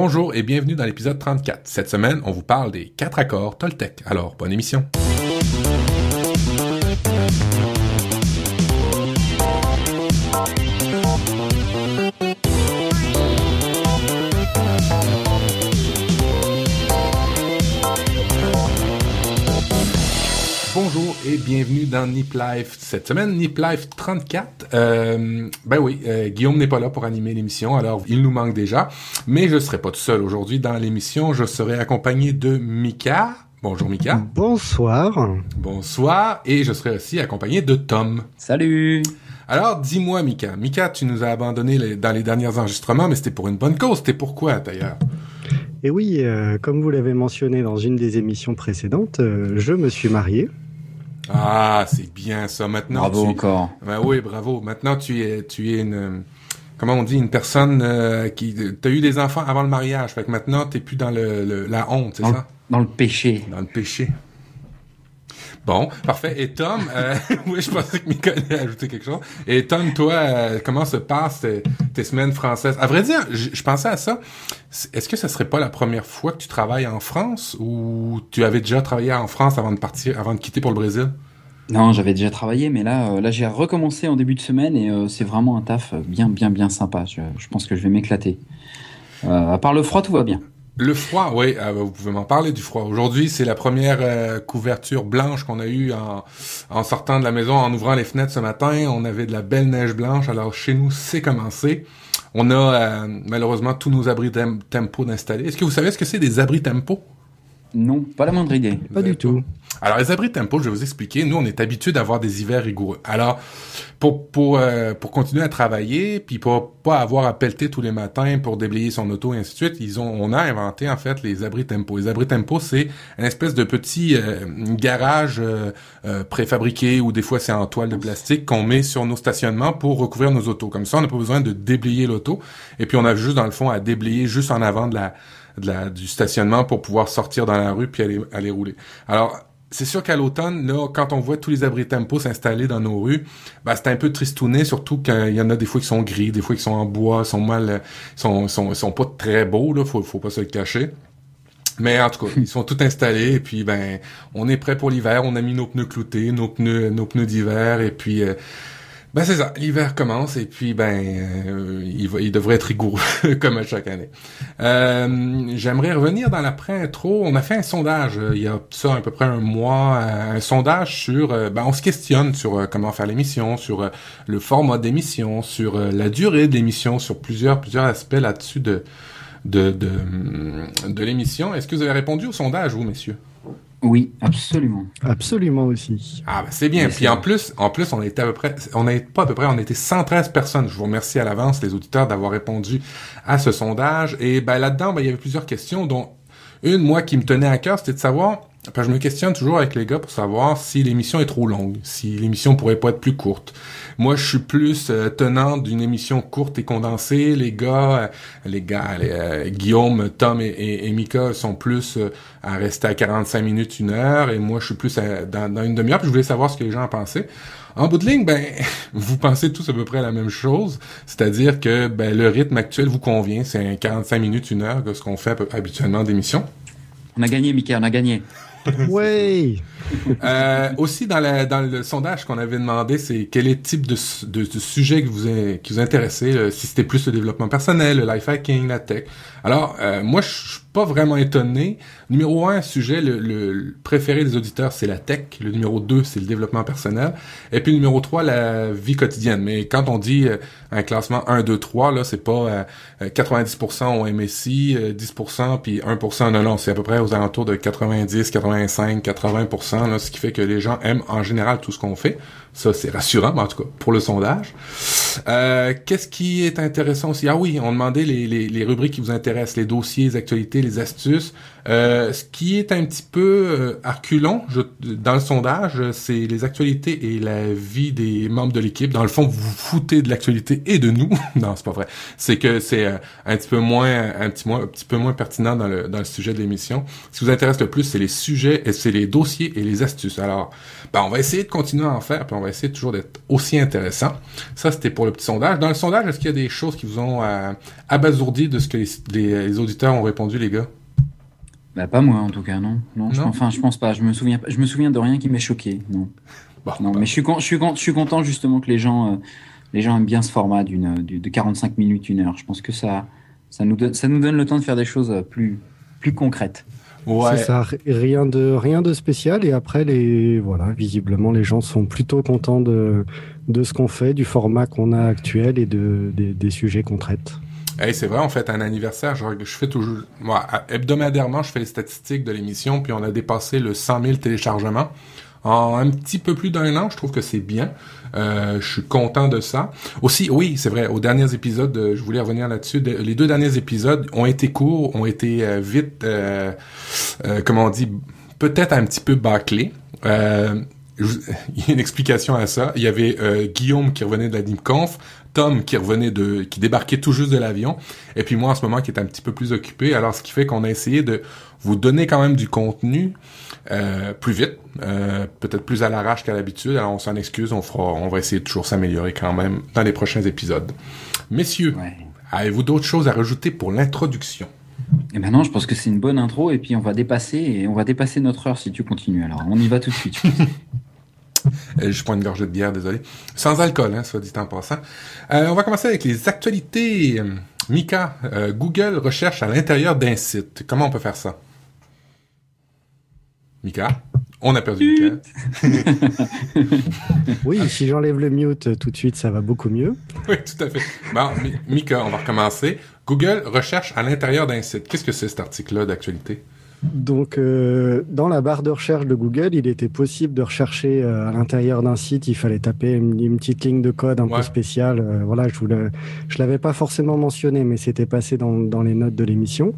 Bonjour et bienvenue dans l'épisode 34. Cette semaine, on vous parle des quatre accords Toltec. Alors, bonne émission. Bienvenue dans Nip Life. Cette semaine, Nip Life 34. Euh, ben oui, euh, Guillaume n'est pas là pour animer l'émission, alors il nous manque déjà. Mais je ne serai pas tout seul aujourd'hui dans l'émission. Je serai accompagné de Mika. Bonjour Mika. Bonsoir. Bonsoir. Et je serai aussi accompagné de Tom. Salut. Alors, dis-moi, Mika. Mika, tu nous as abandonnés dans les derniers enregistrements, mais c'était pour une bonne cause. C'était pourquoi, d'ailleurs? Et oui, euh, comme vous l'avez mentionné dans une des émissions précédentes, euh, je me suis marié. Ah, c'est bien ça. Maintenant, bravo tu... encore. Ben oui, bravo. Maintenant, tu es, tu es une, comment on dit, une personne euh, qui, t'as eu des enfants avant le mariage. Fait que maintenant, t'es plus dans le, le la honte, c'est ça? Dans le péché. Dans le péché. Bon, parfait. Et Tom, euh, oui, je pensais que Mika allait ajouter quelque chose. Et Tom, toi, euh, comment se passent tes, semaines françaises? À vrai dire, je, pensais à ça. Est-ce que ce serait pas la première fois que tu travailles en France ou tu avais déjà travaillé en France avant de partir, avant de quitter pour le Brésil? Non, j'avais déjà travaillé, mais là, euh, là, j'ai recommencé en début de semaine et c'est vraiment un taf bien, bien, bien sympa. Je, pense que je vais m'éclater. À part le froid, tout va bien. Le froid, oui, euh, vous pouvez m'en parler du froid. Aujourd'hui, c'est la première euh, couverture blanche qu'on a eue en, sortant de la maison, en ouvrant les fenêtres ce matin. On avait de la belle neige blanche. Alors chez nous, c'est commencé. On a euh, malheureusement tous nos abris tem tempo d'installer. Est-ce que vous savez ce que c'est des abris tempo? Non, pas la moindre idée. Pas du tout. Alors, les abris tempo, je vais vous expliquer. Nous, on est habitué d'avoir des hivers rigoureux. Alors, pour pour euh, pour continuer à travailler, puis pour pas avoir à pelleter tous les matins pour déblayer son auto et ainsi de suite, ils ont on a inventé en fait les abris tempo. Les abris tempo, c'est une espèce de petit euh, garage euh, euh, préfabriqué ou des fois c'est en toile de plastique qu'on met sur nos stationnements pour recouvrir nos autos. Comme ça, on n'a pas besoin de déblayer l'auto. Et puis on a juste dans le fond à déblayer juste en avant de la du stationnement pour pouvoir sortir dans la rue puis aller, aller rouler. Alors, c'est sûr qu'à l'automne, là, quand on voit tous les abris tempo s'installer dans nos rues, ben, c'est un peu tristouné, surtout qu'il y en a des fois qui sont gris, des fois qui sont en bois, sont mal, sont, sont, sont pas très beaux, là, faut, faut pas se le cacher. Mais en tout cas, ils sont tous installés et puis ben, on est prêt pour l'hiver. On a mis nos pneus cloutés, nos pneus, nos pneus d'hiver et puis euh, ben c'est ça, l'hiver commence et puis ben euh, il, devrait être rigoureux comme à chaque année. Euh, J'aimerais revenir dans l'après-intro. On a fait un sondage euh, il y a ça à peu près un mois, un sondage sur, ben on se questionne sur comment faire l'émission, sur le format d'émission, sur la durée de l'émission, sur plusieurs plusieurs aspects là-dessus de de de, de l'émission. Est-ce que vous avez répondu au sondage, vous messieurs? Oui, absolument. Absolument aussi. Ah ben c'est bien. Mais Puis en plus, en plus, on était à peu près, on n'est pas à peu près, on était 113 personnes. Je vous remercie à l'avance les auditeurs d'avoir répondu à ce sondage. Et ben là-dedans, ben, il y avait plusieurs questions, dont une moi qui me tenait à cœur, c'était de savoir. Que je me questionne toujours avec les gars pour savoir si l'émission est trop longue, si l'émission pourrait pas être plus courte. Moi, je suis plus euh, tenant d'une émission courte et condensée. Les gars, euh, les gars, euh, Guillaume, Tom et, Mika sont plus euh, à rester à 45 minutes, une heure, et moi, je suis plus à- dans, une demi-heure. Puis je voulais savoir ce que les gens en pensaient. En bout de ligne, ben, vous pensez tous à peu près la même chose, c'est-à-dire que ben, le rythme actuel vous convient, c'est un 45 minutes, une heure, que ce qu'on fait habituellement d'émission. On a gagné, Mika, on a gagné. Ouais. Euh, aussi, dans, la, dans le sondage qu'on avait demandé, c'est quel est le type de, de, de sujet que vous, qui vous intéressait, euh, si c'était plus le développement personnel, le life hacking, la tech. Alors, euh, moi, je suis pas vraiment étonné. Numéro un, sujet, le, le- préféré des auditeurs, c'est la tech. Le numéro deux, c'est le développement personnel. Et puis, numéro trois, la vie quotidienne. Mais quand on dit euh, un classement 1, 2, 3, là, c'est pas euh, euh, 90% ont MSI, euh, 10%, puis 1%, non, non, c'est à peu près aux alentours de 90, 85, 80%, ce qui fait que les gens aiment en général tout ce qu'on fait. Ça, c'est rassurant, mais en tout cas, pour le sondage. Euh, Qu'est-ce qui est intéressant aussi? Ah oui, on demandait les, les, les rubriques qui vous intéressent, les dossiers, les actualités, les astuces. Euh, ce qui est un petit peu euh, arculon je, dans le sondage, c'est les actualités et la vie des membres de l'équipe. Dans le fond, vous vous foutez de l'actualité et de nous. non, c'est pas vrai. C'est que c'est euh, un petit peu moins, un petit, moins, un petit peu moins pertinent dans le, dans le sujet de l'émission. Ce qui vous intéresse le plus, c'est les sujets, et c'est les dossiers et les astuces. Alors, ben, on va essayer de continuer à en faire, puis on va essayer toujours d'être aussi intéressant. Ça, c'était pour le petit sondage. Dans le sondage, est-ce qu'il y a des choses qui vous ont euh, abasourdi de ce que les, les, auditeurs ont répondu, les gars? Bah, pas moi, en tout cas, non. Non, Je, enfin, je pense pas. Je me souviens, je me souviens de rien qui m'ait choqué, non. non, bah. mais je suis, je, suis, je suis content, justement, que les gens, euh, les gens aiment bien ce format d'une, de 45 minutes, une heure. Je pense que ça, ça nous donne, ça nous donne le temps de faire des choses plus, plus concrètes. Ouais. C'est ça, rien de rien de spécial et après les voilà, visiblement les gens sont plutôt contents de de ce qu'on fait, du format qu'on a actuel et de des, sujets qu'on traite. Hey, c'est vrai, on fait un anniversaire. Je, fais toujours, moi, hebdomadairement, je fais les statistiques de l'émission, puis on a dépassé le 100 000 téléchargements en un petit peu plus d'un an. Je trouve que c'est bien. Euh, je suis content de ça. Aussi, oui, c'est vrai, aux derniers épisodes, euh, je voulais revenir là-dessus, les deux derniers épisodes ont été courts, ont été euh, vite, comment on dit, peut-être un petit peu bâclés. il y a une explication à ça. Il y avait Guillaume qui revenait de la DIMConf, Tom qui revenait de, qui débarquait tout juste de l'avion, et puis moi en ce moment qui est un petit peu plus occupé. Alors ce qui fait qu'on a essayé de vous donner quand même du contenu euh, plus vite, euh, peut-être plus à l'arrache qu'à l'habitude. Alors on s'en excuse, on fera, on va essayer de toujours s'améliorer quand même dans les prochains épisodes. Messieurs, avez-vous d'autres choses à rajouter pour l'introduction? Eh ben non, je pense que c'est une bonne intro et puis on va dépasser et on va dépasser notre heure si tu continues. Alors on y va tout de suite. Euh, je prends une gorgée de bière, désolé. Sans alcool, hein, soit dit en passant. on va commencer avec les actualités. Mika, Google recherche à l'intérieur d'un site. Comment on peut faire ça? Mika, on a perdu Mika. oui, si j'enlève le mute euh, tout de suite, ça va beaucoup mieux. Oui, tout à fait. Bon, Mika, on va recommencer. Google recherche à l'intérieur d'un site. Qu'est-ce que c'est cet article-là d'actualité? Donc, euh, dans la barre de recherche de Google, il était possible de rechercher euh, à l'intérieur d'un site. Il fallait taper une, petite ligne de code un peu spéciale. voilà, je ne je l'avais pas forcément mentionné, mais c'était passé dans, dans, les notes de l'émission.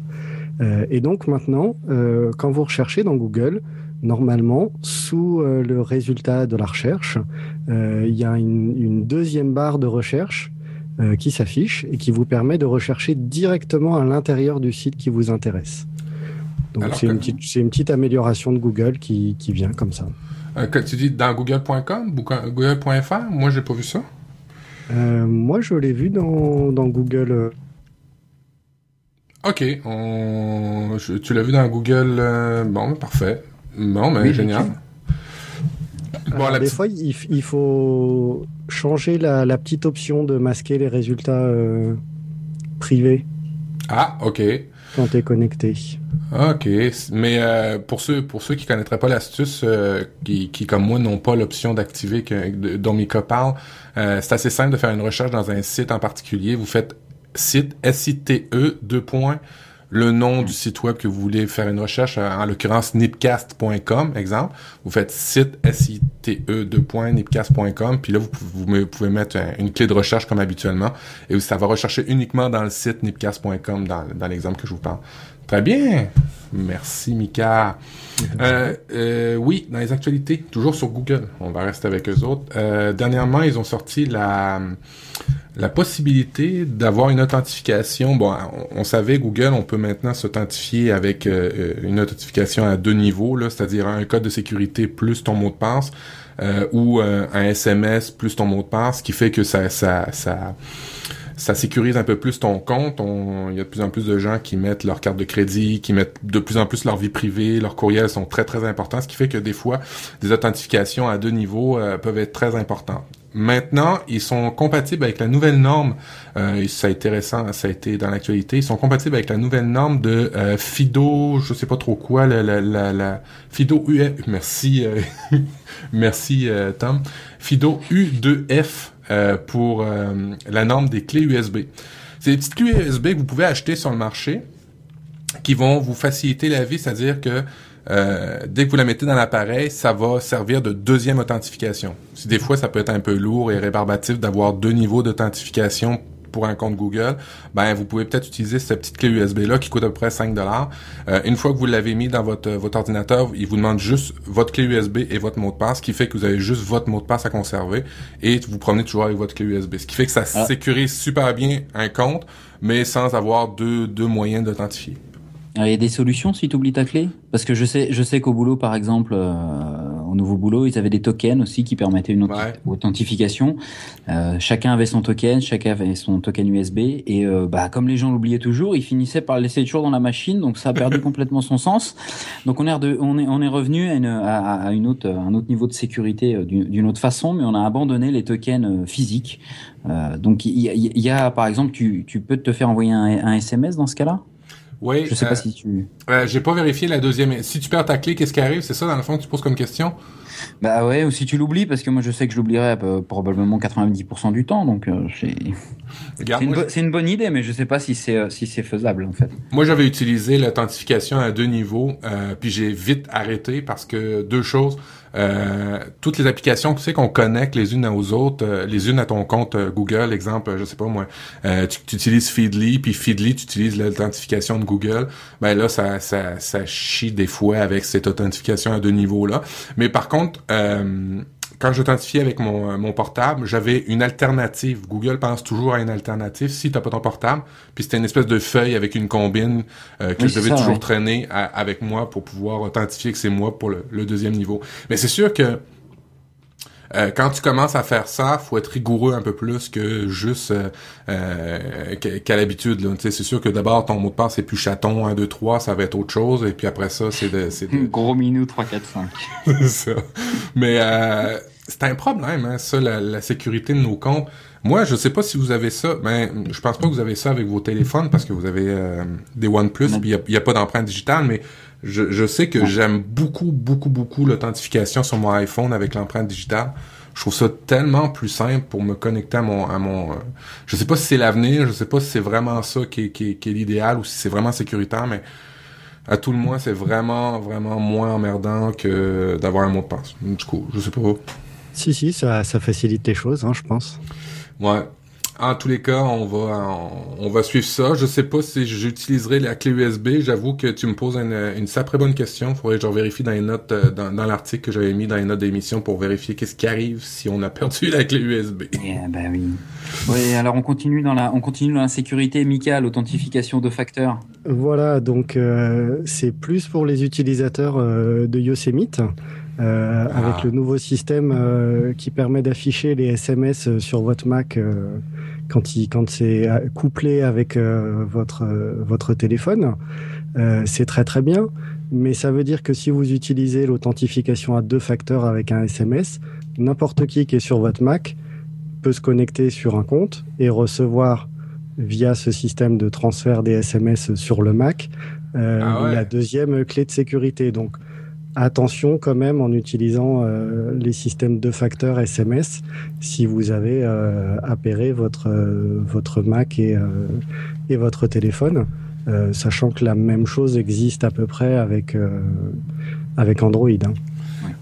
Euh, et donc maintenant, euh, quand vous recherchez dans Google, normalement, sous euh, le résultat de la recherche, il y a une, deuxième barre de recherche qui s'affiche et qui vous permet de rechercher directement à l'intérieur du site qui vous intéresse. Donc c'est une, une, petite amélioration de Google qui, qui vient comme ça. que tu dis dans google.com google.fr Moi, j'ai pas vu ça. moi, je l'ai vu dans, dans Google. Ok, on... tu l'as vu dans Google. Euh, bon, parfait. Bon, mais génial. Bon, des fois, il, faut changer la, petite option de masquer les résultats euh, privés. Ah, ok. Quand tu es connecté. Ok, mais euh, pour ceux pour ceux qui connaîtraient pas l'astuce, qui, qui comme moi n'ont pas l'option d'activer dont Mika parle, c'est assez simple de faire une recherche dans un site en particulier. Vous faites site S-I-T-E, deux points, le nom du site web que vous voulez faire une recherche, en l'occurrence nipcast.com, exemple. Vous faites site S-I-T-E, nipcast.com, puis là, vous, pouvez mettre une clé de recherche comme habituellement, et ça va rechercher uniquement dans le site nipcast.com, dans, dans l'exemple que je vous parle. Très bien. Merci, Mika. Euh, euh, oui, dans les actualités, toujours sur Google. On va rester avec eux autres. Euh, dernièrement, ils ont sorti la la possibilité d'avoir une authentification. Bon, on, savait Google, on peut maintenant s'authentifier avec une authentification à deux niveaux, là, c'est-à-dire un code de sécurité plus ton mot de passe. ou un SMS plus ton mot de passe, ce qui fait que ça, ça, ça, ça sécurise un peu plus ton compte. il y a de plus en plus de gens qui mettent leur carte de crédit, qui mettent de plus en plus leur vie privée, leurs courriels sont très très importants, ce qui fait que des fois, des authentifications à deux niveaux euh, peuvent être très importantes. Maintenant, ils sont compatibles avec la nouvelle norme. Euh, ça a été récent, ça a été dans l'actualité. Ils sont compatibles avec la nouvelle norme de euh, Fido, je sais pas trop quoi, la, la, la, Fido U. Merci, merci Tom. Fido U2F euh, pour euh, la norme des clés USB. C'est des petites clés USB que vous pouvez acheter sur le marché qui vont vous faciliter la vie, c'est-à-dire que euh, dès que vous la mettez dans l'appareil, ça va servir de deuxième authentification. Si des fois ça peut être un peu lourd et rébarbatif d'avoir deux niveaux d'authentification pour un compte Google, ben vous pouvez peut-être utiliser cette petite clé USB là qui coûte à peu près 5 dollars. Euh, une fois que vous l'avez mis dans votre votre ordinateur, il vous demande juste votre clé USB et votre mot de passe, ce qui fait que vous avez juste votre mot de passe à conserver et vous promenez toujours avec votre clé USB, ce qui fait que ça ah. sécurise super bien un compte, mais sans avoir deux deux moyens d'authentifier. Il y a des solutions si tu oublies ta clé? Parce que je sais, je sais qu'au boulot, par exemple, euh, au nouveau boulot, ils avaient des tokens aussi qui permettaient une authentification. Euh, chacun avait son token, chacun avait son token USB et euh, bah comme les gens l'oubliaient toujours, ils finissaient par le laisser toujours dans la machine, donc ça a perdu complètement son sens. Donc on est on est on est revenu à, une, à, une autre un autre niveau de sécurité d'une autre façon, mais on a abandonné les tokens physiques. donc il y, a par exemple tu tu peux te faire envoyer un, un SMS dans ce cas-là? Oui. Je sais pas euh, si tu. Euh, j'ai pas vérifié la deuxième. Si tu perds ta clé, qu'est-ce qui arrive? C'est ça dans le fond que tu poses comme question? Bah ouais, ou si tu l'oublies, parce que moi je sais que je l'oublierai euh, probablement 90% du temps, donc c'est. C'est une, bonne idée, mais je sais pas si c'est si c'est faisable en fait. Moi j'avais utilisé l'authentification à deux niveaux, puis j'ai vite arrêté parce que deux choses. Euh, toutes les applications, tu sais, qu'on connecte les unes aux autres, euh, les unes à ton compte euh, Google, exemple, je sais pas moi, tu, utilises Feedly, puis Feedly, tu utilises l'authentification de Google, ben là, ça, ça, ça chie des fois avec cette authentification à deux niveaux-là. Mais par contre, quand j'authentifiais avec mon, euh, mon portable, j'avais une alternative. Google pense toujours à une alternative si t'as pas ton portable. Puis c'était une espèce de feuille avec une combine euh, que je devais toujours traîner avec moi pour pouvoir authentifier que c'est moi pour le, deuxième niveau. Mais c'est sûr que euh, quand tu commences à faire ça, faut être rigoureux un peu plus que juste euh, qu'à l'habitude. C'est sûr que d'abord, ton mot de passe, c'est plus chaton 1, 2, 3, ça va être autre chose. Et puis après ça, c'est de... De... Gros minou 3, 4, 5. c'est ça. Mais euh, c'est un problème, hein, ça, la, sécurité de nos comptes. Moi, je sais pas si vous avez ça. Ben, je pense pas que vous avez ça avec vos téléphones parce que vous avez euh, des OnePlus, puis il y a, pas d'empreinte digitale, mais je, je sais que j'aime beaucoup, beaucoup, beaucoup l'authentification sur mon iPhone avec l'empreinte digitale. Je trouve ça tellement plus simple pour me connecter à mon, à mon. Euh, je sais pas si c'est l'avenir, je sais pas si c'est vraiment ça qui est, qui qui est l'idéal ou si c'est vraiment sécuritaire, mais à tout le moins, c'est vraiment, vraiment moins emmerdant que d'avoir un mot de passe. Du coup, je sais pas. Si, si, ça, ça facilite les choses, hein, je pense. Ouais. En tous les cas, on va on, va suivre ça. Je sais pas si j'utiliserai la clé USB. J'avoue que tu me poses une, une très bonne question. Faudrait que je vérifie dans les notes, euh, dans, dans l'article que j'avais mis dans les notes d'émission pour vérifier qu'est-ce qui arrive si on a perdu la clé USB. Yeah, ben oui. Oui, alors on continue dans la, on continue dans la sécurité, Mika, l'authentification de facteurs. Voilà, donc euh, c'est plus pour les utilisateurs euh, de Yosemite. Euh, avec ah. le nouveau système euh, qui permet d'afficher les SMS euh, sur votre Mac quand, il, quand c'est couplé avec votre, votre téléphone. c'est très très bien, mais ça veut dire que si vous utilisez l'authentification à deux facteurs avec un SMS, n'importe qui qui est sur votre Mac peut se connecter sur un compte et recevoir via ce système de transfert des SMS sur le Mac ah la deuxième clé de sécurité. Donc attention quand même en utilisant euh, les systèmes de facteurs SMS si vous avez euh, appairé votre euh, votre Mac et et votre téléphone, sachant que la même chose existe à peu près avec avec Android. Hein.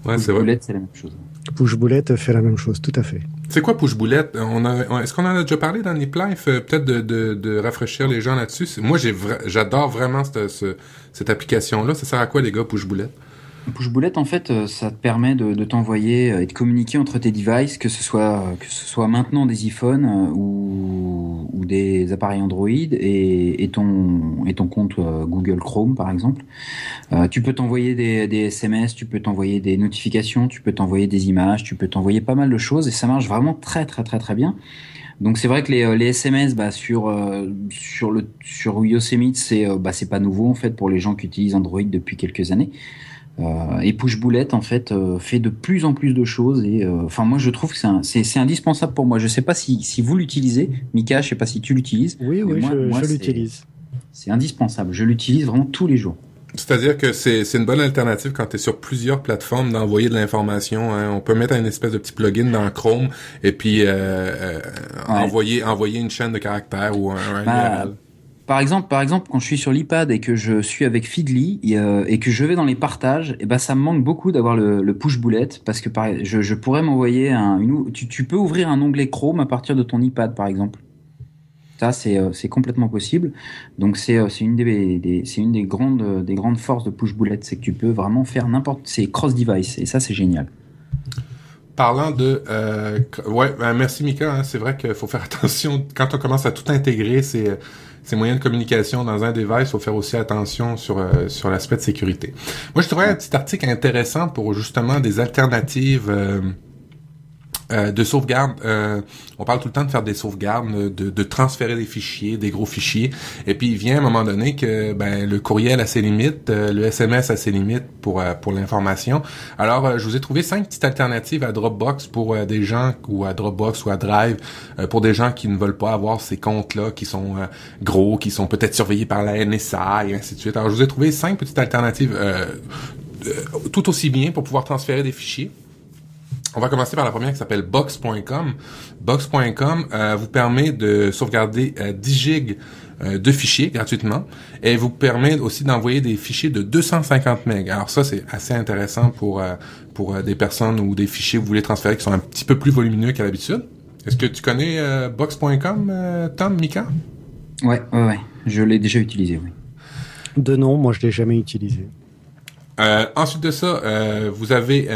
Ouais, c'est vrai. c'est la même chose. Push Boulette fait la même chose, tout à fait. C'est quoi Push Boulette On est-ce qu'on en a déjà parlé dans les plans Peut-être de, de, de, rafraîchir les gens là-dessus. Moi, j'ai j'adore vraiment cette, cette application-là. Ça sert à quoi, les gars, Push Boulette Push boulette, en fait, euh, ça te permet de, t'envoyer euh, et de communiquer entre tes devices, que ce soit que ce soit maintenant des iPhones euh, ou, des appareils Android et, ton et ton compte Google Chrome, par exemple. tu peux t'envoyer des, SMS, tu peux t'envoyer des notifications, tu peux t'envoyer des images, tu peux t'envoyer pas mal de choses et ça marche vraiment très très très très bien. Donc c'est vrai que les, les SMS bah, sur sur le sur c'est bah, c'est pas nouveau en fait pour les gens qui utilisent Android depuis quelques années. Euh, et Push Boulette en fait euh, fait de plus en plus de choses et euh, enfin moi je trouve que c'est indispensable pour moi. Je sais pas si, si vous l'utilisez, Mika, je sais pas si tu l'utilises. Oui oui, je, l'utilise. C'est indispensable. Je l'utilise vraiment tous les jours. C'est-à-dire que c'est une bonne alternative quand tu es sur plusieurs plateformes d'envoyer de l'information. Hein. On peut mettre un espèce de petit plugin dans Chrome et puis envoyer envoyer une chaîne de caractères ou un, bah, par exemple, par exemple, quand je suis sur l'iPad et que je suis avec Feedly et, que je vais dans les partages, eh ben ça me manque beaucoup d'avoir le, push boulette parce que je, pourrais m'envoyer un. Une, tu, peux ouvrir un onglet Chrome à partir de ton iPad, par exemple. Ça, c'est euh, complètement possible. Donc c'est euh, une des, c'est une des grandes des grandes forces de push boulette, c'est que tu peux vraiment faire n'importe c'est cross device et ça c'est génial. Parlant de euh, ouais, ben, merci Mika. Hein, c'est vrai qu'il faut faire attention quand on commence à tout intégrer. C'est ces moyens de communication dans un device, faut faire aussi attention sur euh, sur l'aspect de sécurité. Moi, je trouvais un petit article intéressant pour justement des alternatives euh, euh, de sauvegarde, euh, on parle tout le temps de faire des sauvegardes, de, transférer des fichiers, des gros fichiers. Et puis il vient un moment donné que ben, le courriel a ses limites, euh, le SMS a ses limites pour pour l'information. Alors je vous ai trouvé cinq petites alternatives à Dropbox pour des gens ou à Dropbox ou à Drive pour des gens qui ne veulent pas avoir ces comptes-là qui sont gros, qui sont peut-être surveillés par la NSA et ainsi de suite. Alors je vous ai trouvé cinq petites alternatives tout aussi bien pour pouvoir transférer des fichiers. On va commencer par la première qui s'appelle Box.com. Box.com euh, vous permet de sauvegarder 10 euh, gigs euh, de fichiers gratuitement et vous permet aussi d'envoyer des fichiers de 250 MB. Alors ça c'est assez intéressant pour pour des personnes ou des fichiers que vous voulez transférer qui sont un petit peu plus volumineux qu'à l'habitude. Est-ce que tu connais Box.com, Tom, Mika? Ouais, ouais, ouais. Je l'ai déjà utilisé, oui. De nom, moi je l'ai jamais utilisé. ensuite de ça, vous avez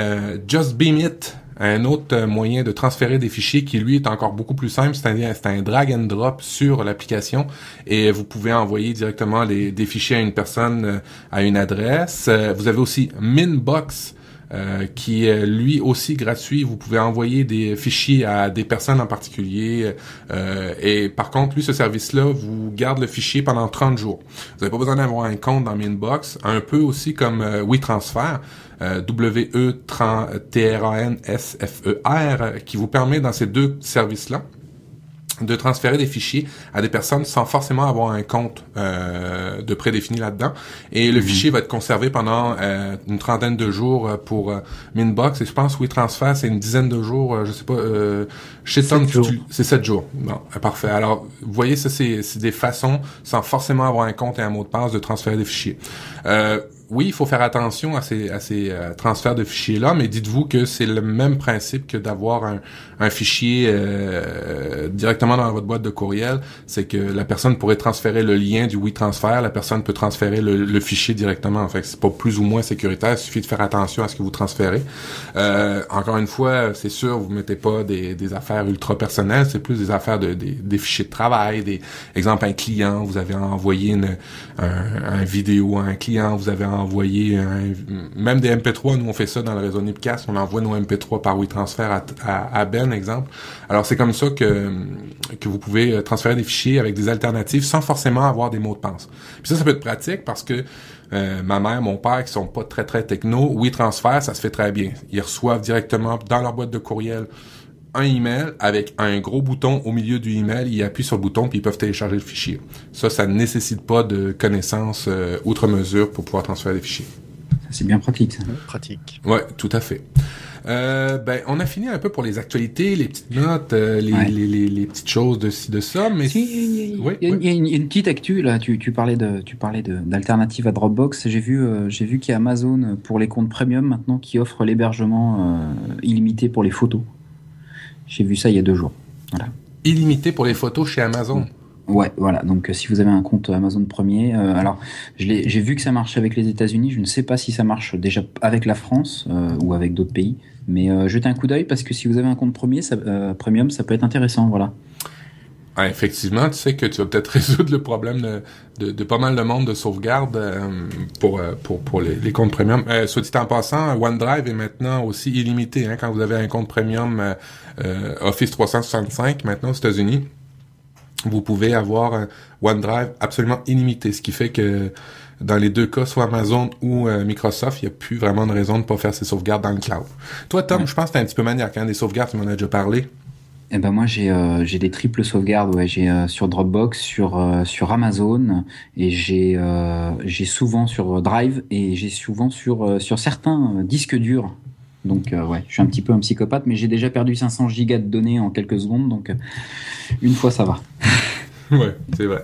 Just Beam It un autre euh, moyen de transférer des fichiers qui lui est encore beaucoup plus simple, c'est un, un, drag and drop sur l'application et vous pouvez envoyer directement des fichiers à une personne euh, à une adresse. Euh, vous avez aussi Minbox euh, qui est lui aussi gratuit. Vous pouvez envoyer des fichiers à des personnes en particulier. Euh, et par contre, lui, ce service-là vous garde le fichier pendant 30 jours. Vous n'avez pas besoin d'avoir un compte dans Minbox. Un peu aussi comme euh, WeTransfer. Euh, W-E-T-R-A-N-S-F-E-R, qui vous permet dans ces deux services-là de transférer des fichiers à des personnes sans forcément avoir un compte euh, de prédéfini là-dedans. Et le mhm. fichier va être conservé pendant euh, une trentaine de jours euh, pour euh, Minbox. Et je pense WeTransfer, c'est une dizaine de jours, je sais pas, chez Tom, c'est sept jours. Bon, parfait. Alors, vous voyez, ça, c'est des façons, sans forcément avoir un compte et un mot de passe, de transférer des fichiers oui, il faut faire attention à ces, euh, transferts de fichiers-là, mais dites-vous que c'est le même principe que d'avoir un, fichier euh, directement dans votre boîte de courriel. C'est que la personne pourrait transférer le lien du WeTransfer, la personne peut transférer le, fichier directement. En fait, c'est pas plus ou moins sécuritaire. Il suffit de faire attention à ce que vous transférez. Euh, encore une fois, c'est sûr, vous mettez pas des, affaires ultra personnelles, c'est plus des affaires de des, des, fichiers de travail, des exemple un client, vous avez envoyé une, un, un vidéo à un client, vous avez envoyer même des MP3. Nous, on fait ça dans le réseau Nipcast. On envoie nos MP3 par WeTransfer à, à, à Ben, exemple. Alors, c'est comme ça que, que vous pouvez euh, transférer des fichiers avec des alternatives sans forcément avoir des mots de passe. Puis ça, ça peut être pratique parce que euh, ma mère, mon père, qui sont pas très, très techno, WeTransfer, ça se fait très bien. Ils reçoivent directement dans leur boîte de courriel un email avec un gros bouton au milieu du email, ils appuient sur le bouton puis ils peuvent télécharger le fichier. Ça, ça ne nécessite pas de connaissances euh, outre mesure pour pouvoir transférer des fichiers. C'est bien pratique, ça. Pratique. Ouais, tout à fait. Euh, ben, on a fini un peu pour les actualités, les petites notes, euh, les, les, les, les, petites choses de ci, de ça, mais... il y, a une petite actu, là, tu, tu parlais de, tu parlais d'alternative à Dropbox. J'ai vu, euh, j'ai vu qu'il y a Amazon pour les comptes premium maintenant qui offre l'hébergement illimité pour les photos. J'ai vu ça il y a deux jours. Voilà. Illimité pour les photos chez Amazon. Ouais, voilà. Donc, euh, si vous avez un compte Amazon premier, euh, alors j'ai vu que ça marche avec les États-Unis. Je ne sais pas si ça marche déjà avec la France euh, ou avec d'autres pays, mais jetez un coup d'œil parce que si vous avez un compte premier, ça, premium, ça peut être intéressant. Voilà. Ah, effectivement, tu sais que tu vas peut-être résoudre le problème de, de, pas mal de monde de sauvegarde pour, pour, pour les, comptes premium. Euh, soit dit en passant, OneDrive est maintenant aussi illimité. Hein, quand vous avez un compte premium Office 365 maintenant aux États-Unis, vous pouvez avoir OneDrive absolument illimité, ce qui fait que dans les deux cas, soit Amazon ou euh, Microsoft, il n'y a plus vraiment de raison de ne pas faire ses sauvegardes dans le cloud. Toi, Tom, je pense que tu un petit peu maniaque, hein, des sauvegardes, tu m'en as déjà parlé. Eh ben moi j'ai euh, j'ai des triples sauvegardes ouais. J'ai euh, sur Dropbox sur sur Amazon et j'ai j'ai souvent sur Drive et j'ai souvent sur sur certains disques durs. Donc ouais je suis un petit peu un psychopathe mais j'ai déjà perdu 500 gigas de données en quelques secondes. Donc une fois ça va ouais, c'est vrai.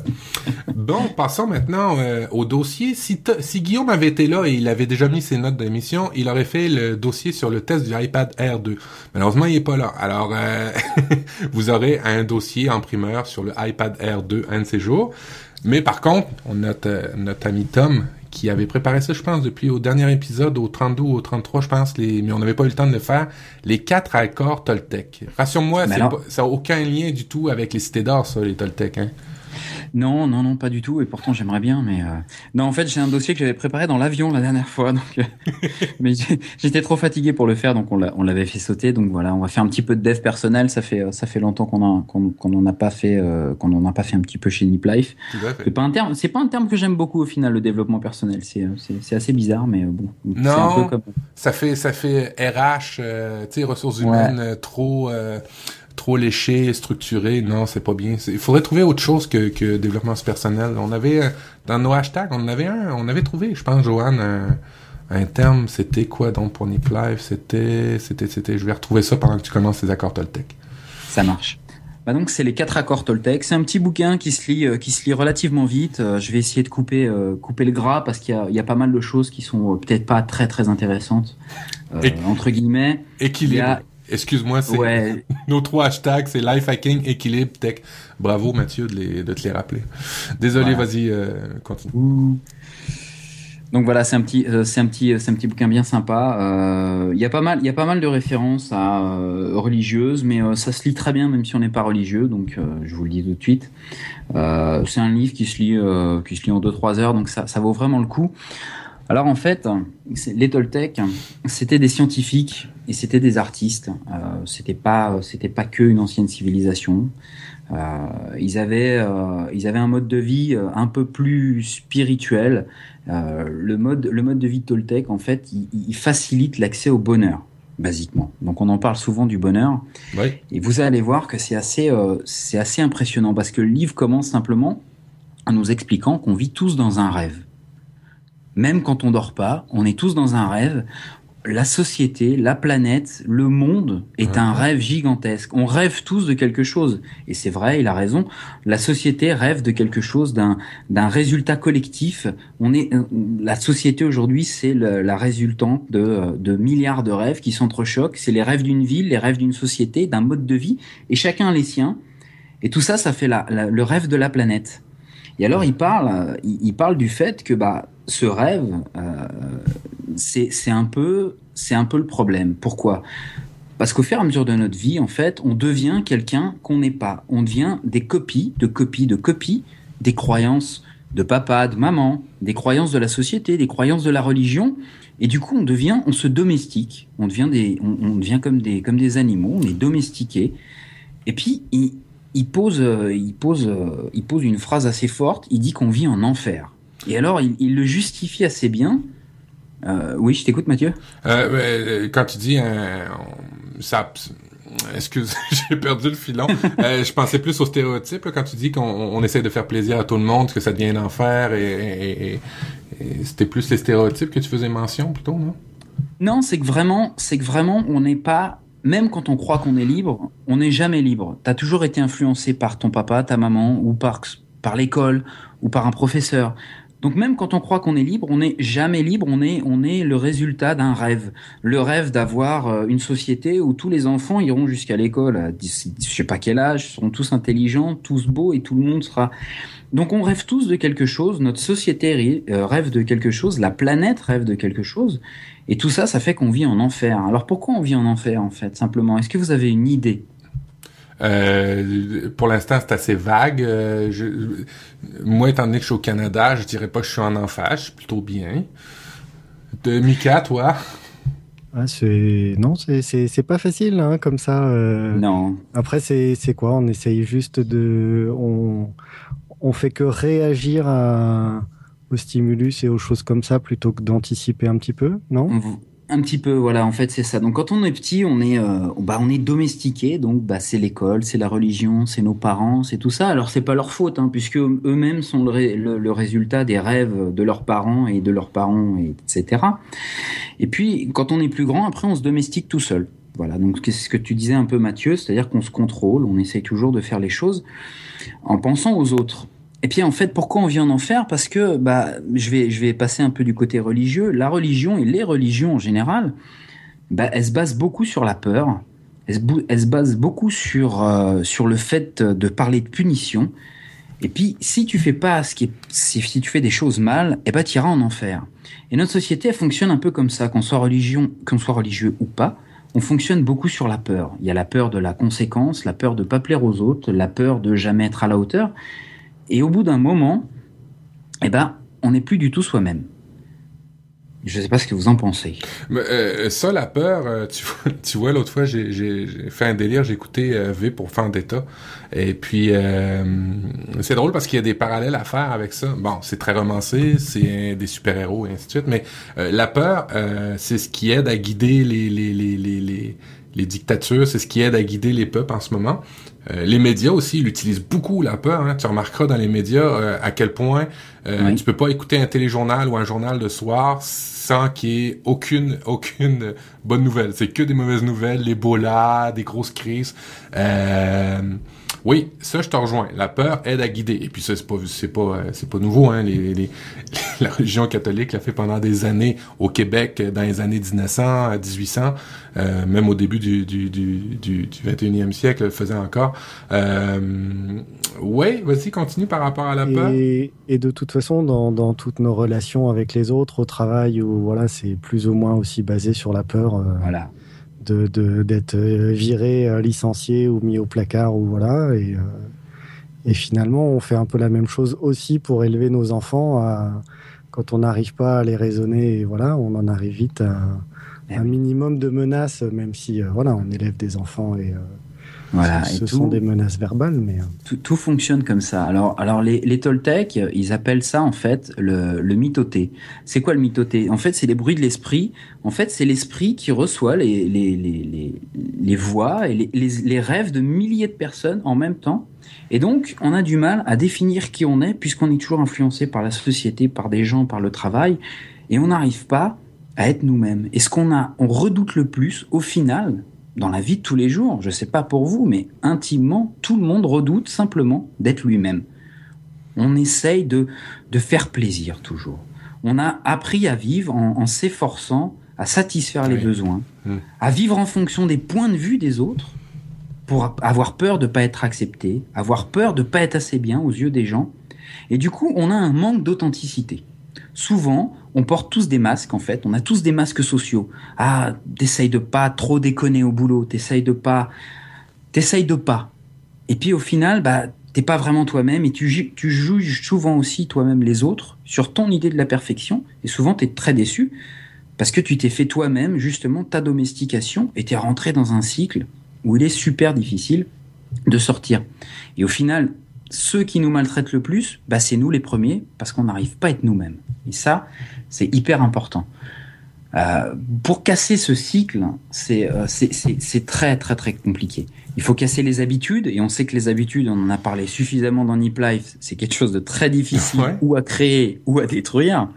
Bon, passons maintenant euh, au dossier. Si, Guillaume avait été là et il avait déjà mis ses notes d'émission, il aurait fait le dossier sur le test du iPad Air 2. Malheureusement, il est pas là. Alors, euh, vous aurez un dossier en primeur sur le iPad Air 2 un de ces jours. Mais par contre, on note euh, notre ami Tom qui avait préparé ça, je pense, depuis au dernier épisode, au 32 ou au 33, je pense, les, mais on n'avait pas eu le temps de le faire, les quatre accords Toltec. Rassure-moi, ça n'a aucun lien du tout avec les cités d'or, ça, les Toltec, hein? Non, non, non, pas du tout. Et pourtant, j'aimerais bien. Mais euh, non, en fait, j'ai un dossier que j'avais préparé dans l'avion la dernière fois. Donc, euh, mais j'étais trop fatigué pour le faire, donc on l'avait fait sauter. Donc voilà, on va faire un petit peu de dev personnel. Ça fait ça fait longtemps qu'on qu'on n'en a pas fait qu'on a pas fait un petit peu chez Nip Life. C'est pas un terme. C'est pas un terme que j'aime beaucoup au final, le développement personnel. C'est c'est assez bizarre, mais bon. Non. Un peu comme... Ça fait ça fait RH, tu sais, ressources humaines trop trop léché, structuré. Non, c'est pas bien. Il faudrait trouver autre chose que, que développement personnel. On avait, euh, dans nos hashtags, on avait un, on avait trouvé, je pense, Johan, un, terme, c'était quoi donc pour Nip Live? C'était, c'était, c'était, je vais retrouver ça pendant que tu commences les accords Toltec. Ça marche. Bah donc c'est les quatre accords Toltec. C'est un petit bouquin qui se lit, euh, qui se lit relativement vite. Euh, je vais essayer de couper, couper le gras parce qu'il y y a pas mal de choses qui sont peut-être pas très très intéressantes. entre guillemets. Équilibre. Excuse-moi, c'est nos trois hashtags, c'est life hacking, équilibre, tech. Bravo Mathieu de, les, de te les rappeler. Désolé, vas-y, euh, continue. Donc voilà, c'est un petit, euh, c'est un petit, c'est un petit bouquin bien sympa. Euh, il y a pas mal, il y a pas mal de références à religieuses, mais ça se lit très bien même si on n'est pas religieux. Donc je vous le dis tout de suite. c'est un livre qui se lit, qui se lit en 2-3 heures, donc ça, ça vaut vraiment le coup. Alors en fait, les Toltecs, c'était des scientifiques et c'était des artistes. Euh, c'était pas, c'était pas que une ancienne civilisation. Euh, ils avaient, euh, ils avaient un mode de vie un peu plus spirituel. Le mode, le mode de vie Toltec, en fait, il, il facilite l'accès au bonheur basiquement. Donc on en parle souvent du bonheur. Oui. Et vous allez voir que c'est assez, euh, c'est assez impressionnant parce que le livre commence simplement en nous expliquant qu'on vit tous dans un rêve même quand on dort pas, on est tous dans un rêve. La société, la planète, le monde est un rêve gigantesque. On rêve tous de quelque chose. Et c'est vrai, il a raison. La société rêve de quelque chose, d'un, d'un résultat collectif. On est, euh, la société aujourd'hui, c'est la résultante de, de milliards de rêves qui s'entrechoquent. C'est les rêves d'une ville, les rêves d'une société, d'un mode de vie. Et chacun les siens. Et tout ça, ça fait la, le rêve de la planète. Et alors, il parle, il, parle du fait que bah, ce rêve, euh, c'est un peu, c'est un peu le problème. Pourquoi? Parce qu'au fur et à mesure de notre vie, en fait, on devient quelqu'un qu'on n'est pas. On devient des copies, de copies, de copies des croyances de papa, de maman, des croyances de la société, des croyances de la religion. Et du coup, on devient, on se domestique. On devient des, on, devient comme des, comme des animaux. On est domestiqué. Et puis, il, pose, euh, il pose, euh, il pose une phrase assez forte. Il dit qu'on vit en enfer. Et alors, il, le justifie assez bien. Euh, oui, je t'écoute, Mathieu. Euh, quand tu dis ça, excuse, j'ai perdu le filon. je pensais plus au stéréotype quand tu dis qu'on essaie de faire plaisir à tout le monde, que ça devient un enfer, et, c'était plus les stéréotypes que tu faisais mention plutôt, non? Non, c'est que vraiment, c'est que vraiment, on n'est pas même quand on croit qu'on est libre, on n'est jamais libre. Tu as toujours été influencé par ton papa, ta maman, ou par, par l'école, ou par un professeur. Donc même quand on croit qu'on est libre, on n'est jamais libre, on est, on est le résultat d'un rêve. Le rêve d'avoir euh, une société où tous les enfants iront jusqu'à l'école à je sais pas quel âge, seront tous intelligents, tous beaux et tout le monde sera... Donc on rêve tous de quelque chose, notre société euh, rêve de quelque chose, la planète rêve de quelque chose, et tout ça, ça fait qu'on vit en enfer. Alors pourquoi on vit en enfer en fait, simplement? Est-ce que vous avez une idée? Euh, pour l'instant, c'est assez vague. Euh, je, moi, étant donné que je suis au Canada, je dirais pas que je suis en enfer, je suis plutôt bien. De Mika, toi? Ah, c'est non, c'est c'est pas facile hein, comme ça. Euh... Non. Après, c'est c'est quoi? On essaye juste de on on fait que réagir à au stimulus et aux choses comme ça plutôt que d'anticiper un petit peu, non? Un petit peu, voilà, en fait, c'est ça. Donc, quand on est petit, on est, euh, bah, on est domestiqué. Donc, bah, c'est l'école, c'est la religion, c'est nos parents, c'est tout ça. Alors, c'est pas leur faute, hein, puisque eux-mêmes sont le, le, résultat des rêves de leurs parents et de leurs parents, etc. Et puis, quand on est plus grand, après, on se domestique tout seul. Voilà. Donc, c'est ce que tu disais un peu, Mathieu, c'est-à-dire qu'on se contrôle, on essaye toujours de faire les choses en pensant aux autres. Et puis en fait, pourquoi on vit en enfer? Parce que bah, je vais je vais passer un peu du côté religieux. La religion et les religions en général, bah, elles se basent beaucoup sur la peur. Elles se, basent beaucoup sur euh, sur le fait de parler de punition. Et puis si tu fais pas ce qui est, si, tu fais des choses mal, eh ben iras en enfer. Et notre société elle fonctionne un peu comme ça, qu'on soit religion, qu'on soit religieux ou pas. On fonctionne beaucoup sur la peur. Il y a la peur de la conséquence, la peur de pas plaire aux autres, la peur de jamais être à la hauteur. Et au bout d'un moment, eh ben, on n'est plus du tout soi-même. Je ne sais pas ce que vous en pensez. Mais, euh, ça, la peur, euh, tu, vois, l'autre fois, j'ai fait un délire, j'ai écouté euh, V pour d'état Et puis, c'est drôle parce qu'il y a des parallèles à faire avec ça. Bon, c'est très romancé, c'est des super-héros et ainsi de suite, mais la peur, c'est ce qui aide à guider les dictatures, c'est ce qui aide à guider les peuples en ce moment. Euh, les médias aussi, ils utilisent beaucoup la peur. Hein. Tu remarqueras dans les médias euh, à quel point euh, tu peux pas écouter un téléjournal ou un journal de soir sans qu'il y ait aucune aucune bonne nouvelle. C'est que des mauvaises nouvelles, l'Ebola, des grosses crises. Euh, oui, ça, je te rejoins. La peur aide à guider. Et puis ça, c'est pas, c'est pas, euh, c'est pas nouveau. Hein. Les, les, la religion catholique l'a fait pendant des années au Québec, dans les années 1900 à 1800, euh, même au début du, du, du, du, 21e siècle, le faisait encore. Euh, oui, vas-y, continue par rapport à la peur. Et, et de toute façon, dans, dans toutes nos relations avec les autres, au travail, où voilà, c'est plus ou moins aussi basé sur la peur. Euh, voilà de d'être euh, viré, euh, licencié ou mis au placard ou voilà. Et euh, et finalement on fait un peu la même chose aussi pour élever nos enfants à, quand on n'arrive pas à les raisonner et voilà on en arrive vite à eh un minimum de menaces même si voilà on élève des enfants et voilà, ce, sont des menaces verbales, mais tout, tout, fonctionne comme ça. Alors, alors les, les Toltecs, ils appellent ça en fait le, le mitoté. C'est quoi le mitoté? En fait, c'est les bruits de l'esprit. En fait, c'est l'esprit qui reçoit les, les, les, les voix et les, les, rêves de milliers de personnes en même temps. Et donc, on a du mal à définir qui on est, puisqu'on est toujours influencé par la société, par des gens, par le travail, et on n'arrive pas à être nous-mêmes. Et ce qu'on a, on redoute le plus, au final, dans la vie de tous les jours, je ne sais pas pour vous, mais intimement, tout le monde redoute simplement d'être lui-même. On essaye de, de faire plaisir toujours. On a appris à vivre en, s'efforçant à satisfaire les besoins, mmh. à vivre en fonction des points de vue des autres, pour avoir peur de ne pas être accepté, avoir peur de ne pas être assez bien aux yeux des gens. Et du coup, on a un manque d'authenticité. Souvent, on porte tous des masques en fait, on a tous des masques sociaux. Ah, t'essayes de pas trop déconner au boulot, t'essayes de pas, t'essayes de pas. Et puis au final, bah t'es pas vraiment toi-même et tu, tu juges souvent aussi toi-même les autres sur ton idée de la perfection et souvent t'es très déçu parce que tu t'es fait toi-même justement ta domestication et t'es rentré dans un cycle où il est super difficile de sortir. Et au final, ceux qui nous maltraitent le plus, bah, c'est nous les premiers, parce qu'on n'arrive pas à être nous-mêmes. Et ça, c'est hyper important. Euh, pour casser ce cycle, euh, c'est très très très compliqué. Il faut casser les habitudes, et on sait que les habitudes, on en a parlé suffisamment dans Nip Life, c'est quelque chose de très difficile ou à créer ou à détruire.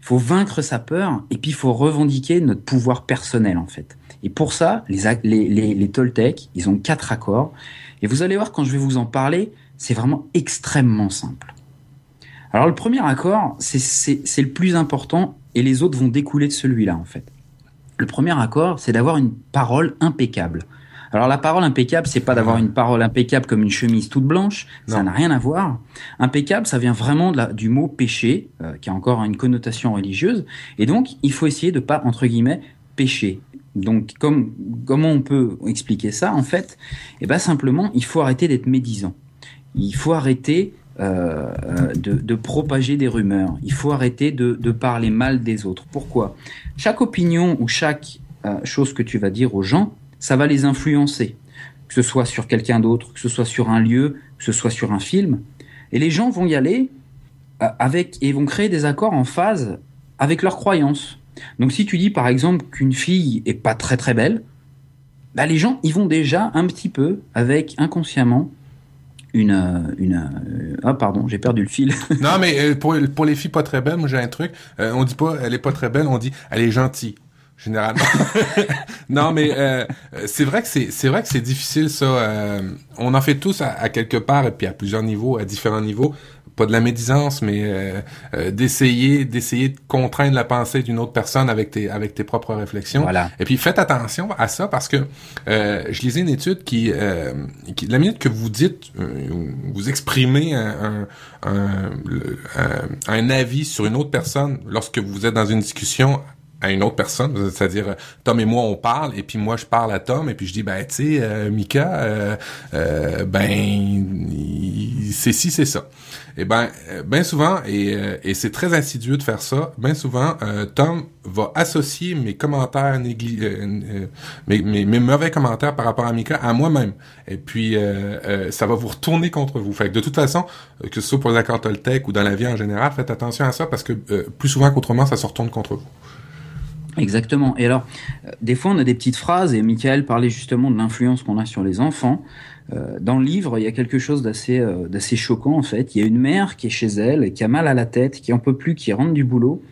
Il faut vaincre sa peur, et puis il faut revendiquer notre pouvoir personnel en fait. Et pour ça, les, les, les, les Toltecs, ils ont quatre accords, et vous allez voir quand je vais vous en parler, c'est vraiment extrêmement simple. Alors le premier accord, c'est le plus important et les autres vont découler de celui-là en fait. Le premier accord, c'est d'avoir une parole impeccable. Alors la parole impeccable, c'est pas d'avoir une parole impeccable comme une chemise toute blanche, ça n'a rien à voir. Impeccable, ça vient vraiment de la, du mot péché, euh, qui a encore une connotation religieuse, et donc il faut essayer de pas entre guillemets pécher. Donc comme, comment on peut expliquer ça En fait, eh ben simplement, il faut arrêter d'être médisant. Il faut arrêter euh, euh, de, propager des rumeurs. Il faut arrêter de, parler mal des autres. Pourquoi? Chaque opinion ou chaque euh, chose que tu vas dire aux gens, ça va les influencer. Que ce soit sur quelqu'un d'autre, que ce soit sur un lieu, que ce soit sur un film. Et les gens vont y aller avec et vont créer des accords en phase avec leurs croyances. Donc si tu dis par exemple qu'une fille est pas très très belle, bah les gens ils vont déjà un petit peu avec inconsciemment une, euh, une euh, ah pardon j'ai perdu le fil. Non mais euh, pour, les filles pas très belles moi j'ai un truc. On dit pas elle est pas très belle on dit elle est gentille généralement. Non mais c'est vrai que c'est c'est vrai que c'est difficile ça on en fait tous à, quelque part et puis à plusieurs niveaux à différents niveaux pas de la médisance, mais euh, euh, d'essayer d'essayer de contraindre la pensée d'une autre personne avec tes avec tes propres réflexions. Voilà. Et puis faites attention à ça parce que euh, je lisais une étude qui, qui la minute que vous dites vous exprimez un, un, un, un, avis sur une autre personne lorsque vous êtes dans une discussion à une autre personne, c'est-à-dire Tom et moi on parle et puis moi je parle à Tom et puis je dis ben tu sais euh, Mika euh, euh, ben c'est si c'est ça. Et ben ben souvent et, et c'est très insidieux de faire ça. Ben souvent Tom va associer mes commentaires négli mes, mes, mes, mauvais commentaires par rapport à Mika à moi-même et puis ça va vous retourner contre vous. Fait que de toute façon que ce soit pour les accords Toltec ou dans la vie en général, faites attention à ça parce que plus souvent qu'autrement ça se retourne contre vous. Exactement. Et alors, euh, des fois, on a des petites phrases, et Michael parlait justement de l'influence qu'on a sur les enfants. Euh, dans le livre, il y a quelque chose d'assez euh, d'assez choquant, en fait. Il y a une mère qui est chez elle, qui a mal à la tête, qui en peut plus, qui rentre du boulot.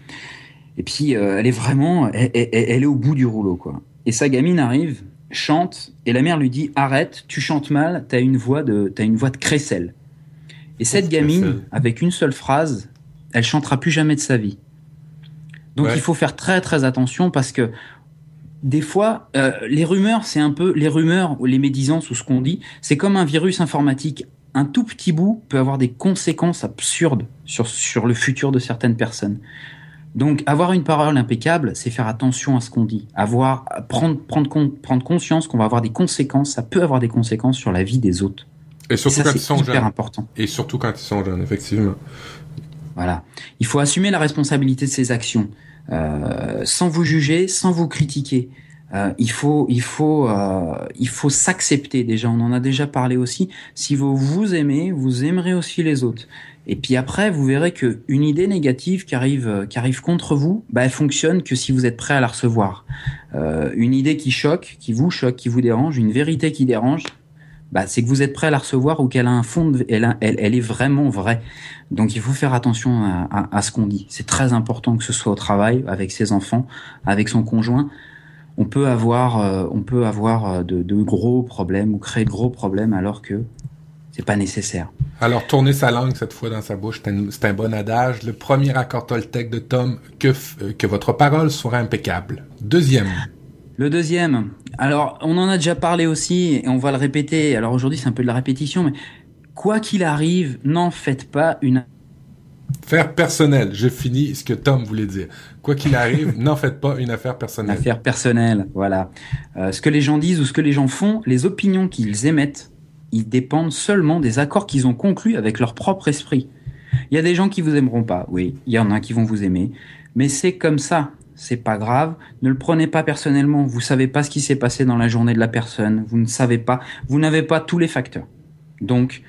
Et puis, elle est vraiment... Elle, elle, est au bout du rouleau, quoi. Et sa gamine arrive, chante, et la mère lui dit « Arrête, tu chantes mal, t'as une voix de, t'as une voix de crécelle. » Et cette gamine, avec une seule phrase, elle chantera plus jamais de sa vie. Donc il faut faire très très attention parce que des fois, euh, les rumeurs, c'est un peu les rumeurs ou les médisances ou ce qu'on dit, c'est comme un virus informatique. Un tout petit bout peut avoir des conséquences absurdes sur, sur le futur de certaines personnes. Donc, avoir une parole impeccable, c'est faire attention à ce qu'on dit. Avoir, prendre, prendre, prendre conscience qu'on va avoir des conséquences, ça peut avoir des conséquences sur la vie des autres. Et surtout quand ils sont jeunes. important. Et surtout quand ils sont jeunes, effectivement. Voilà. Il faut assumer la responsabilité de ses actions, sans vous juger, sans vous critiquer. Euh, il faut, il faut, euh, il faut s'accepter déjà. On en a déjà parlé aussi. Si vous vous aimez, vous aimerez aussi les autres. Et puis après, vous verrez que une idée négative qui arrive, qui arrive contre vous, bah, elle fonctionne que si vous êtes prêt à la recevoir. Euh, une idée qui choque, qui vous choque, qui vous dérange, une vérité qui dérange, bah, c'est que vous êtes prêt à la recevoir ou qu'elle a un fond, de, elle, elle, elle, est vraiment vraie. Donc il faut faire attention à, à, à ce qu'on dit. C'est très important que ce soit au travail, avec ses enfants, avec son conjoint. On peut avoir, euh, on peut avoir euh, de, de, gros problèmes ou créer de gros problèmes alors que c'est pas nécessaire. Alors tourner sa langue cette fois dans sa bouche, c'est un, un, bon adage. Le premier accord Toltec de Tom, que, euh, que votre parole soit impeccable. Deuxième. Le deuxième, alors on en a déjà parlé aussi et on va le répéter. Alors aujourd'hui c'est un peu de la répétition, mais quoi qu'il arrive, n'en faites pas une affaire personnelle. J'ai fini ce que Tom voulait dire. Quoi qu'il arrive, n'en faites pas une affaire personnelle. Une affaire personnelle, voilà. Euh, ce que les gens disent ou ce que les gens font, les opinions qu'ils émettent, ils dépendent seulement des accords qu'ils ont conclus avec leur propre esprit. Il y a des gens qui vous aimeront pas, oui. Il y en a qui vont vous aimer, mais c'est comme ça c'est pas grave. Ne le prenez pas personnellement. Vous savez pas ce qui s'est passé dans la journée de la personne. Vous ne savez pas. Vous n'avez pas tous les facteurs. Donc,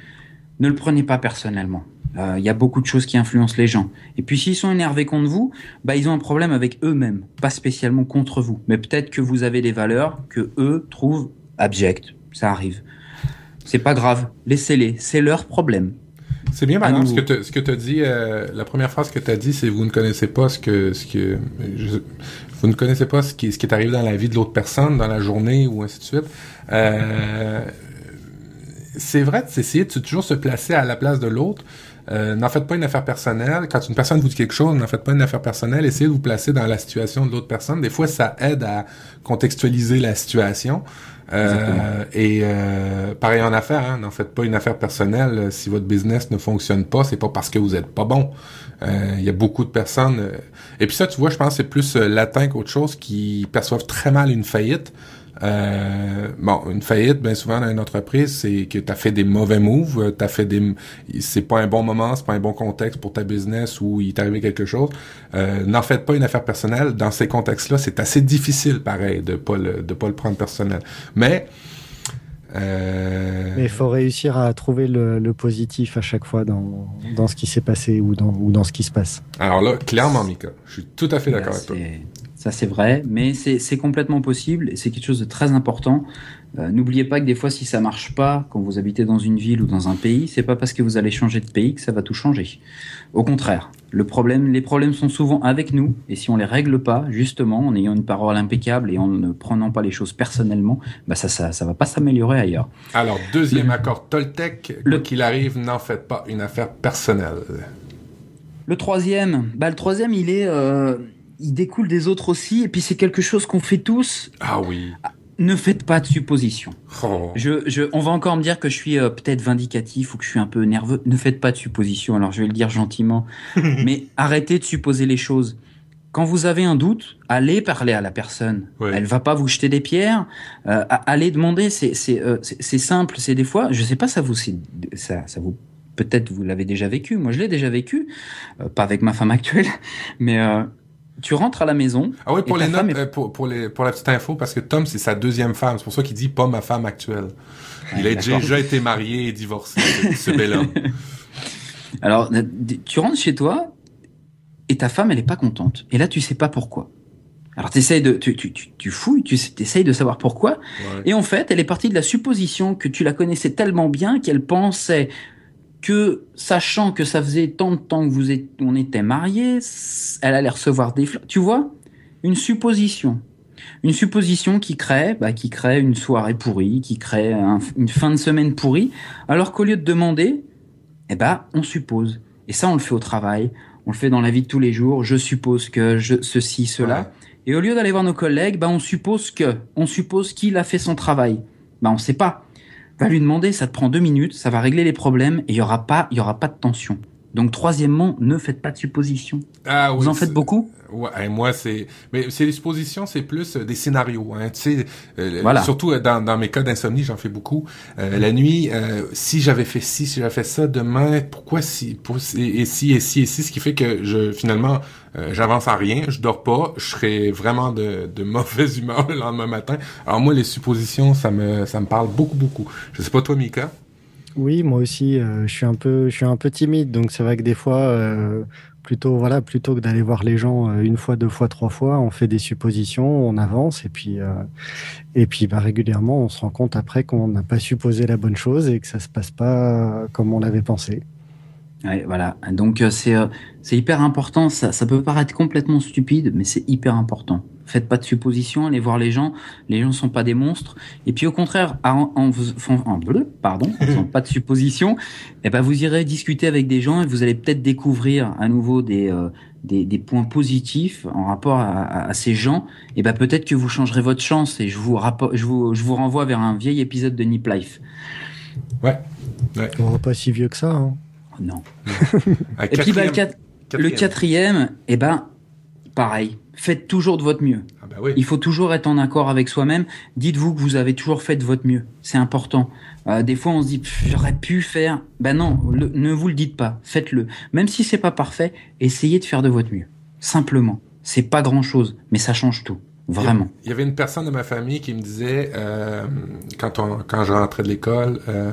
ne le prenez pas personnellement. Il euh, y a beaucoup de choses qui influencent les gens. Et puis s'ils sont énervés contre vous, bah ils ont un problème avec eux-mêmes, pas spécialement contre vous. Mais peut-être que vous avez des valeurs que eux trouvent abjectes. Ça arrive. C'est pas grave. Laissez-les. C'est leur problème. C'est bien, exemple, ce que tu as dit, euh, la première phrase que tu as dit, c'est vous ne connaissez pas ce que, ce que, vous ne connaissez pas ce qui, ce qui est arrivé dans la vie de l'autre personne, dans la journée ou ainsi de suite. Euh, c'est vrai, c'est essayer de toujours se placer à la place de l'autre. Euh, n'en faites pas une affaire personnelle. Quand une personne vous dit quelque chose, n'en faites pas une affaire personnelle. Essayez de vous placer dans la situation de l'autre personne. Des fois, ça aide à contextualiser la situation. Euh, et euh, pareil en affaires, hein, n'en faites pas une affaire personnelle. Si votre business ne fonctionne pas, c'est pas parce que vous êtes pas bon. Il y a beaucoup de personnes. et puis ça, tu vois, je pense que c'est plus latin qu'autre chose qui perçoivent très mal une faillite. Euh, bon, une faillite, bien souvent dans une entreprise, c'est que tu as fait des mauvais moves, euh, t'as fait des, c'est pas un bon moment, c'est pas un bon contexte pour ta business où il t'est arrivé quelque chose. Euh, N'en faites pas une affaire personnelle. Dans ces contextes-là, c'est assez difficile, pareil, de pas le, de pas le prendre personnel. Mais euh... Mais il faut réussir à trouver le, le, positif à chaque fois dans, dans ce qui s'est passé ou dans, ou dans ce qui se passe. Alors là, clairement, Mika, je suis tout à fait d'accord avec toi. Ça, c'est vrai, mais c'est complètement possible et c'est quelque chose de très important. Euh, N'oubliez pas que des fois, si ça marche pas quand vous habitez dans une ville ou dans un pays, c'est pas parce que vous allez changer de pays que ça va tout changer. Au contraire, le problème, les problèmes sont souvent avec nous et si on les règle pas, justement, en ayant une parole impeccable et en ne prenant pas les choses personnellement, bah ça, ça, ça va pas s'améliorer ailleurs. Alors, deuxième accord Toltec, le qu'il arrive, n'en faites pas une affaire personnelle. Le troisième, bah le troisième, il est, euh, il découle des autres aussi, et puis c'est quelque chose qu'on fait tous. Ah oui. Ne faites pas de suppositions. Oh. Je, je, on va encore me dire que je suis euh, peut-être vindicatif ou que je suis un peu nerveux. Ne faites pas de suppositions. Alors je vais le dire gentiment, mais arrêtez de supposer les choses. quand vous avez un doute, allez parler à la personne. Elle Elle va pas vous jeter des pierres. Euh, allez demander. Euh, c'est simple. C'est des fois, je sais pas, ça vous ça, ça vous peut-être vous l'avez déjà vécu. Moi, je l'ai déjà vécu, euh, pas avec ma femme actuelle, mais tu rentres à la maison. Ah oui, pour les notes, pour, pour, les, pour la petite info, parce que Tom, c'est sa deuxième femme. C'est pour ça qu'il dit pas ma femme actuelle. Il a déjà été marié et divorcé, ce bel homme. Alors, tu rentres chez toi, et ta femme, elle est pas contente. Et là, tu sais pas pourquoi. Alors t'essayes de, tu, tu, tu, fouilles, tu essayes de savoir pourquoi. Et en fait, elle est partie de la supposition que tu la connaissais tellement bien qu'elle pensait que, sachant que ça faisait tant de temps que vous êtes, on était mariés, elle allait recevoir des fleurs. Tu vois, une supposition, une supposition qui crée, bah, qui crée une soirée pourrie, qui crée une fin de semaine pourrie, alors qu'au lieu de demander, eh ben, on suppose. Et ça, on le fait au travail, on le fait dans la vie de tous les jours. Je suppose que je, ceci, cela. Et au lieu d'aller voir nos collègues, bah, on suppose que, on suppose qu'il a fait son travail. Bah, on sait pas. Va lui demander, ça te prend deux minutes, ça va régler les problèmes et il y aura pas, y aura pas de tension. Donc troisièmement, ne faites pas de suppositions. Ah, oui, Vous en faites beaucoup? Ouais, moi c'est, mais c'est les suppositions, c'est plus euh, des scénarios. Hein, tu sais, euh, voilà. surtout euh, dans, dans mes cas d'insomnie, j'en fais beaucoup. la nuit, si j'avais fait ci, si j'avais fait ça demain, pourquoi si, pour, et, si et si et si, ce qui fait que je finalement j'avance à rien, je dors pas, je serais vraiment de, de mauvaise humeur le lendemain matin. Alors moi les suppositions, ça me ça me parle beaucoup beaucoup. Je sais pas toi Mika? Oui, moi aussi, je suis un peu, je suis un peu timide, donc c'est vrai que des fois, plutôt voilà plutôt que d'aller voir les gens euh, une fois deux fois trois fois on fait des suppositions on avance et puis euh, et puis bah, régulièrement on se rend compte après qu'on n'a pas supposé la bonne chose et que ça se passe pas comme on l'avait pensé voilà donc euh, c'est c'est hyper important ça ça peut paraître complètement stupide mais c'est hyper important Faites pas de suppositions, allez voir les gens. Les gens sont pas des monstres. Et puis au contraire, en, en, en bleu, pardon, en pas de suppositions, eh ben vous irez discuter avec des gens et vous allez peut-être découvrir à nouveau des, euh, des, des, points positifs en rapport à, à, ces gens. Et ben peut-être que vous changerez votre chance. Et je vous, je vous, je vous renvoie vers un vieil épisode de Nip Life. Ouais. ouais. pas si vieux que ça. Hein. Non. et puis bah, le, quatrième, eh ben pareil faites toujours de votre mieux. Ah bah Il faut toujours être en accord avec soi-même. Dites-vous que vous avez toujours fait de votre mieux. C'est important. Euh, des fois, on se dit j'aurais pu faire. Ben non, ne vous le dites pas. Faites-le. Même si c'est pas parfait, essayez de faire de votre mieux. Simplement. C'est pas grand-chose, mais ça change tout. Vraiment. Il y avait une personne de ma famille qui me disait euh, quand on quand je rentrais de l'école. Euh,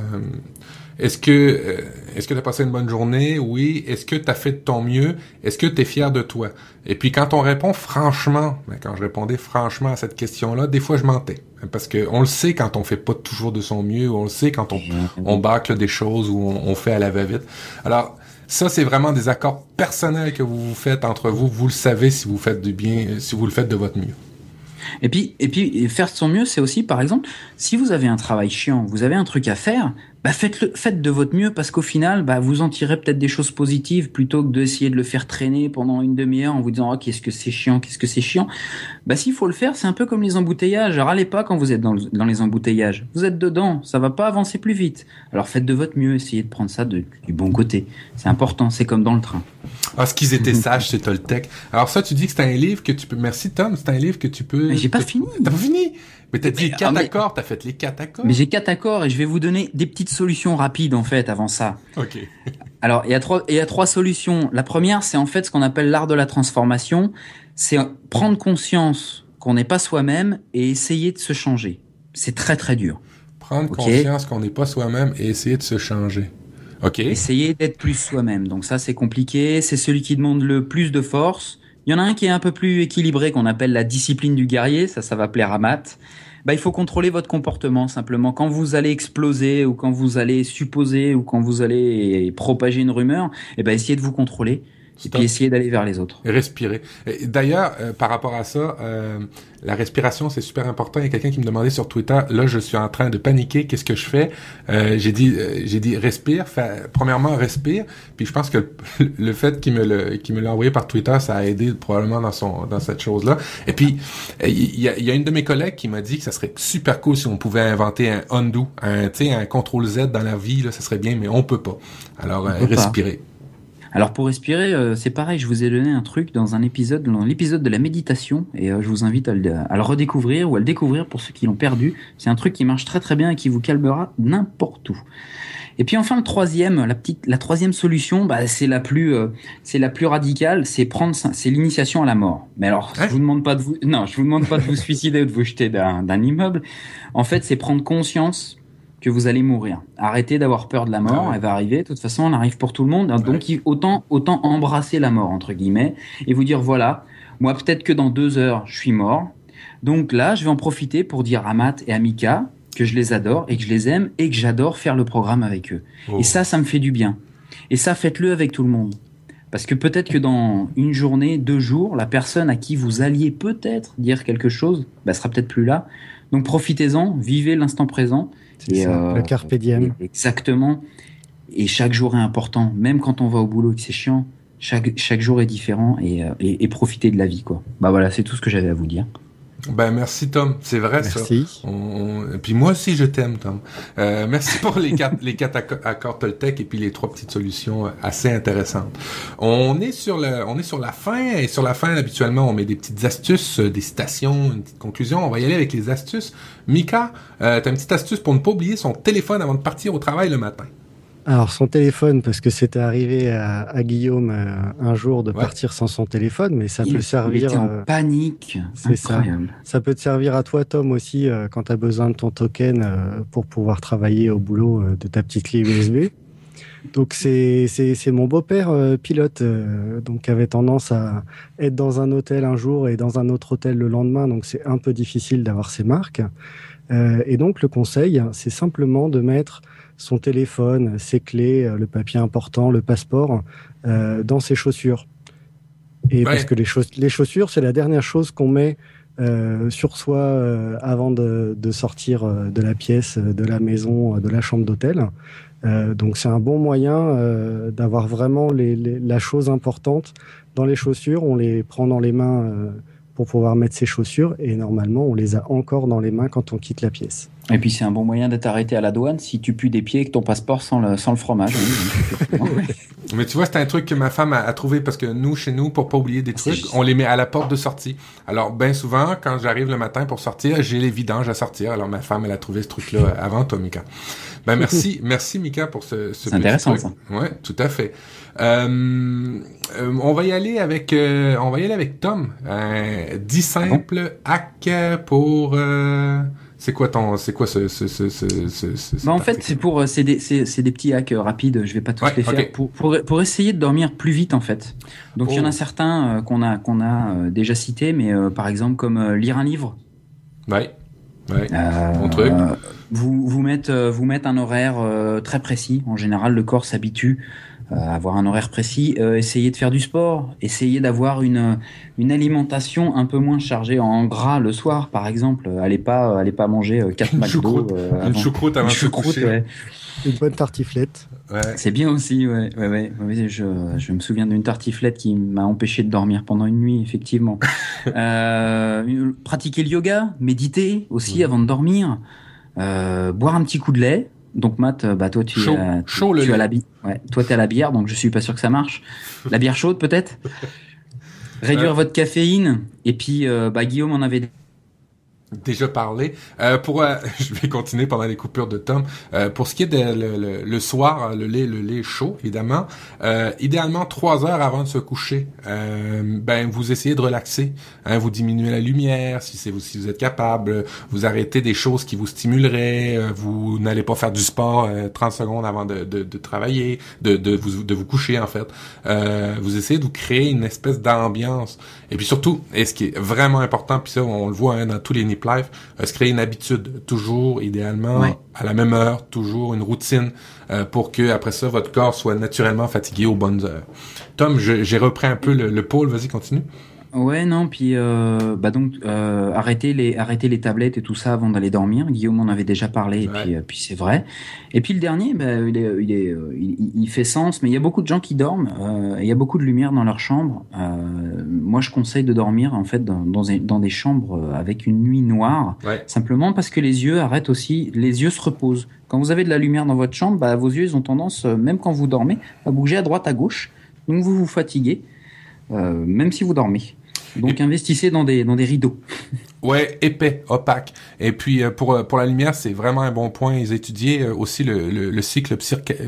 est-ce que euh, est-ce que tu as passé une bonne journée? Oui. Est-ce que tu as fait de ton mieux? Est-ce que tu es fier de toi? Et puis quand on répond franchement, ben, quand je répondais franchement à cette question-là, des fois je mentais parce que on le sait quand on fait pas toujours de son mieux, on le sait quand on on bâcle des choses ou on, fait à la va-vite. Alors ça, c'est vraiment des accords personnels que vous vous faites entre vous. Vous le savez si vous faites du bien, si vous le faites de votre mieux. Et puis, et puis, faire de son mieux, c'est aussi, par exemple, si vous avez un travail chiant, vous avez un truc à faire, bah faites-le, faites de votre mieux parce qu'au final, bah vous en tirez peut-être des choses positives plutôt que d'essayer de le faire traîner pendant une demi-heure en vous disant oh, qu'est-ce que c'est chiant, qu'est-ce que c'est chiant? Bah s'il faut le faire, c'est un peu comme les embouteillages. Râlez pas quand vous êtes dans, dans, les embouteillages. Vous êtes dedans, ça va pas avancer plus vite. Alors faites de votre mieux, essayez de prendre ça du bon côté. C'est important, c'est comme dans le train. Ah, ce qu'ils étaient sages, c'est Toltec. Alors ça, tu dis que c'est un livre que tu peux. Merci Tom, c'est un livre que tu peux. Mais j'ai pas fini. T'as pas fini? Mais t'as dit quatre ah, accords, t'as fait les quatre accords. Mais j'ai quatre accords et je vais vous donner des petites solutions rapides en fait avant ça. Ok. Alors il y a trois, il y a trois solutions. La première, c'est en fait ce qu'on appelle l'art de la transformation. C'est prendre conscience qu'on n'est pas soi-même et essayer de se changer. C'est très très dur. Prendre conscience qu'on n'est pas soi-même et essayer de se changer. Ok. Essayer d'être plus soi-même. Donc ça c'est compliqué. C'est celui qui demande le plus de force. Il y en a un qui est un peu plus équilibré qu'on appelle la discipline du guerrier. Ça, ça va plaire à Matt bah, il faut contrôler votre comportement simplement. Quand vous allez exploser ou quand vous allez supposer ou quand vous allez propager une rumeur, eh ben, essayez de vous contrôler et puis essayer d'aller vers les autres. Respirer. D'ailleurs, euh, par rapport à ça, euh, la respiration, c'est super important. Il y a quelqu'un qui me demandait sur Twitter, là, je suis en train de paniquer, qu'est-ce que je fais? Euh, J'ai dit, j'ai dit, respire. premièrement, respire. Puis je pense que le, fait qu'il me le, qu'il me l'a envoyé par Twitter, ça a aidé probablement dans son, dans cette chose-là. Et puis, il y a, y a, une de mes collègues qui m'a dit que ça serait super cool si on pouvait inventer un undo, un, tu sais, un contrôle Z dans la vie. Là, ça serait bien, mais on peut pas. Alors, respirer. Alors pour respirer, euh, c'est pareil, je vous ai donné un truc dans un épisode, dans l'épisode de la méditation, et je vous invite à le, à le, redécouvrir ou à le découvrir pour ceux qui l'ont perdu. C'est un truc qui marche très très bien et qui vous calmera n'importe où. Et puis enfin le troisième, la petite, la troisième solution, bah, c'est la plus, euh, c'est la plus radicale, c'est prendre, c'est l'initiation à la mort. Mais alors, je vous demande pas de vous, non, je vous demande pas de vous suicider ou de vous jeter d'un immeuble. En fait, c'est prendre conscience que vous allez mourir. Arrêtez d'avoir peur de la mort, ah elle va arriver. De toute façon, elle arrive pour tout le monde. Donc, autant, autant embrasser la mort entre guillemets et vous dire voilà, moi peut-être que dans deux heures, je suis mort. Donc là, je vais en profiter pour dire à Matt et à Mika, que je les adore et que je les aime et que j'adore faire le programme avec eux. Oh. Et ça, ça me fait du bien. Et ça, faites-le avec tout le monde. Parce que peut-être que dans une journée, deux jours, la personne à qui vous alliez peut-être dire quelque chose, bah, sera peut-être plus là. Donc profitez-en, vivez l'instant présent. C'est euh, le carpe diem. Exactement. Et chaque jour est important. Même quand on va au boulot et que c'est chiant, chaque, chaque jour est différent et, euh, et, et profitez de la vie. quoi. Bah voilà, c'est tout ce que j'avais à vous dire. Ben merci Tom, c'est vrai merci. ça. On, puis moi aussi je t'aime Tom. Euh, merci pour les quatre les quatre accords Toltec et puis les trois petites solutions euh, assez intéressantes. On est sur le on est sur la fin et sur la fin habituellement on met des petites astuces, euh, des citations, une petite conclusion. On va y aller avec les astuces. Mika, euh, t'as une petite astuce pour ne pas oublier son téléphone avant de partir au travail le matin. Alors son téléphone, parce que c'était arrivé à, Guillaume euh, un jour de partir sans son téléphone, mais ça peut servir. Il en euh, panique. C'est ça. Ça peut te servir à toi, Tom, aussi, euh, quand tu as besoin de ton token pour pouvoir travailler au boulot de ta petite clé USB. Donc c'est c'est mon beau-père pilote, donc avait tendance à être dans un hôtel un jour et dans un autre hôtel le lendemain, donc c'est un peu difficile d'avoir ses marques. et donc le conseil, c'est simplement de mettre son téléphone, ses clés, euh, le papier important, le passeport euh, dans ses chaussures. Et parce que les, les chaussures, c'est la dernière chose qu'on met euh, sur soi euh, avant de, de, sortir de la pièce, de la maison, de la chambre d'hôtel. Donc c'est un bon moyen d'avoir vraiment les, les, la chose importante dans les chaussures. On les prend dans les mains pour pouvoir mettre ses chaussures et normalement on les a encore dans les mains quand on quitte la pièce. Et puis c'est un bon moyen d'être arrêté à la douane si tu pues des pieds avec ton passeport sans le, sans le fromage. Mais tu vois, c'est un truc que ma femme a, trouvé parce que nous, chez nous, pour pas oublier des trucs, on les met à la porte de sortie. Alors, bien souvent, quand j'arrive le matin pour sortir, j'ai les vidanges à sortir. Alors, ma femme, elle a trouvé ce truc-là avant toi, Mika. Ben, merci, merci, Mika, pour ce, ce C'est intéressant, ça. Ouais, tout à fait. Euh, euh, on va y aller avec, euh, on va y aller avec Tom. Euh, 10 simples ah hacks pour, c'est quoi ton, c'est quoi ce, ce, ce, ce, bah en fait, c'est pour, c'est des, c'est, des petits hacks rapides. Je vais pas tous les faire pour, pour, pour essayer de dormir plus vite en fait. Donc il y en a oh. certains qu'on a qu'on a déjà cités, mais par exemple comme lire un livre. Ouais. Ouais. bon truc. Vous vous mettez vous mettre un horaire très précis. En général, le corps s'habitue euh, avoir un horaire précis, euh, essayer de faire du sport, essayer d'avoir une, une alimentation un peu moins chargée en gras le soir, par exemple. Allez pas, allez pas manger 4 McDo. une choucroute avant de ouais. Une bonne tartiflette. Ouais. C'est bien aussi, ouais. ouais, ouais. Je, je me souviens d'une tartiflette qui m'a empêché de dormir pendant une nuit, effectivement. euh, pratiquer le yoga, méditer aussi avant de dormir, euh, boire un petit coup de lait, donc Matt, euh, bah toi tu, chaud, tu, tu as la bière. Ouais, toi t'es à la bière, donc je suis pas sûr que ça marche. La bière chaude peut-être? Réduire votre caféine. Et puis euh, bah Guillaume en avait déjà parlé. Euh, pour, euh, je vais continuer pendant les coupures de Tom. Euh, pour ce qui est de le, le, soir, le lait, le lait chaud, évidemment, euh, idéalement trois heures avant de se coucher, ben vous essayez de relaxer. Hein, vous diminuez la lumière, si c'est vous, si vous êtes capable. Vous arrêtez des choses qui vous stimuleraient. vous n'allez pas faire du sport 30 secondes avant de, de, de travailler, de, de, vous, de vous coucher en fait. vous essayez de vous créer une espèce d'ambiance. Et puis surtout, et ce qui est vraiment important, puis ça on le voit hein, dans tous les Life, euh, se créer une habitude, toujours, idéalement, à la même heure, toujours une routine, euh, pour que après ça, votre corps soit naturellement fatigué aux bonnes heures. Tom, j'ai repris un peu le, le pôle, vas-y, continue. Ouais, non, puis euh, bah donc euh, arrêter les arrêter les tablettes et tout ça avant d'aller dormir. Guillaume en avait déjà parlé, et puis, euh, puis c'est vrai. Et puis le dernier, bah, il, est, il, est, euh, il, fait sens, mais il y a beaucoup de gens qui dorment. Euh, il y a beaucoup de lumière dans leur chambre. moi, je conseille de dormir en fait dans, dans, dans des chambres avec une nuit noire, simplement parce que les yeux arrêtent aussi, les yeux se reposent. Quand vous avez de la lumière dans votre chambre, bah, vos yeux ils ont tendance, même quand vous dormez, à bouger à droite à gauche Donc vous vous fatiguez, même si vous dormez. Donc investissez dans des, dans des rideaux. Ouais, épais, opaque. Et puis euh, pour euh, pour la lumière, c'est vraiment un bon point. Ils étudiaient euh, aussi le, le, cycle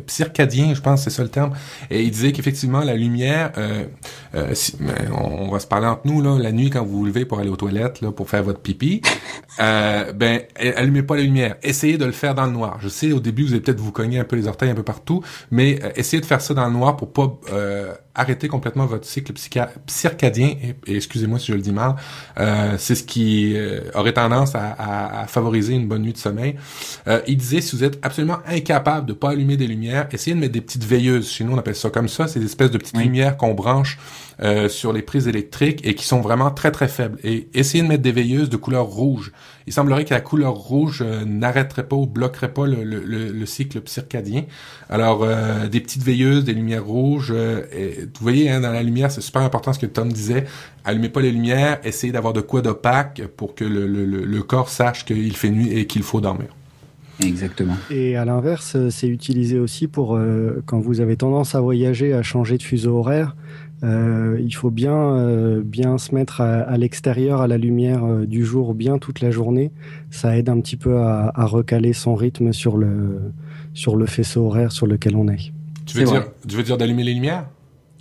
circadien, je pense, c'est ça le terme. Et ils disaient qu'effectivement la lumière, euh, on, va se parler entre nous là, la nuit quand vous vous levez pour aller aux toilettes là, pour faire votre pipi, euh, ben allumez pas la lumière. Essayez de le faire dans le noir. Je sais au début vous allez peut-être vous cogner un peu les orteils un peu partout, mais essayez de faire ça dans le noir pour pas arrêter complètement votre cycle circadien. Et, excusez-moi si je le dis mal, c'est ce qui euh, aurait tendance à, favoriser une bonne nuit de sommeil. Euh, il disait, si vous êtes absolument incapable de pas allumer des lumières, essayez de mettre des petites veilleuses. Chez nous, on appelle ça comme ça. C'est des espèces de petites lumières qu'on branche euh, sur les prises électriques et qui sont vraiment très très faibles. Et essayez de mettre des veilleuses de couleur rouge. Il semblerait que la couleur rouge n'arrêterait pas ou bloquerait pas le, le, le, cycle circadien. Alors, des petites veilleuses, des lumières rouges. Et, vous voyez, hein, dans la lumière, c'est super important ce que Tom disait. Allumez pas les lumières, essayez d'avoir de quoi d'opaque pour que le, le, le corps sache qu'il fait nuit et qu'il faut dormir. Exactement. Et à l'inverse, c'est utilisé aussi pour euh, quand vous avez tendance à voyager, à changer de fuseau horaire. Euh, il faut bien, euh, bien se mettre à, l'extérieur, à la lumière euh, du jour, bien toute la journée. Ça aide un petit peu à, à, recaler son rythme sur le, sur le faisceau horaire sur lequel on est. Tu veux, dire, tu veux dire d'allumer les lumières?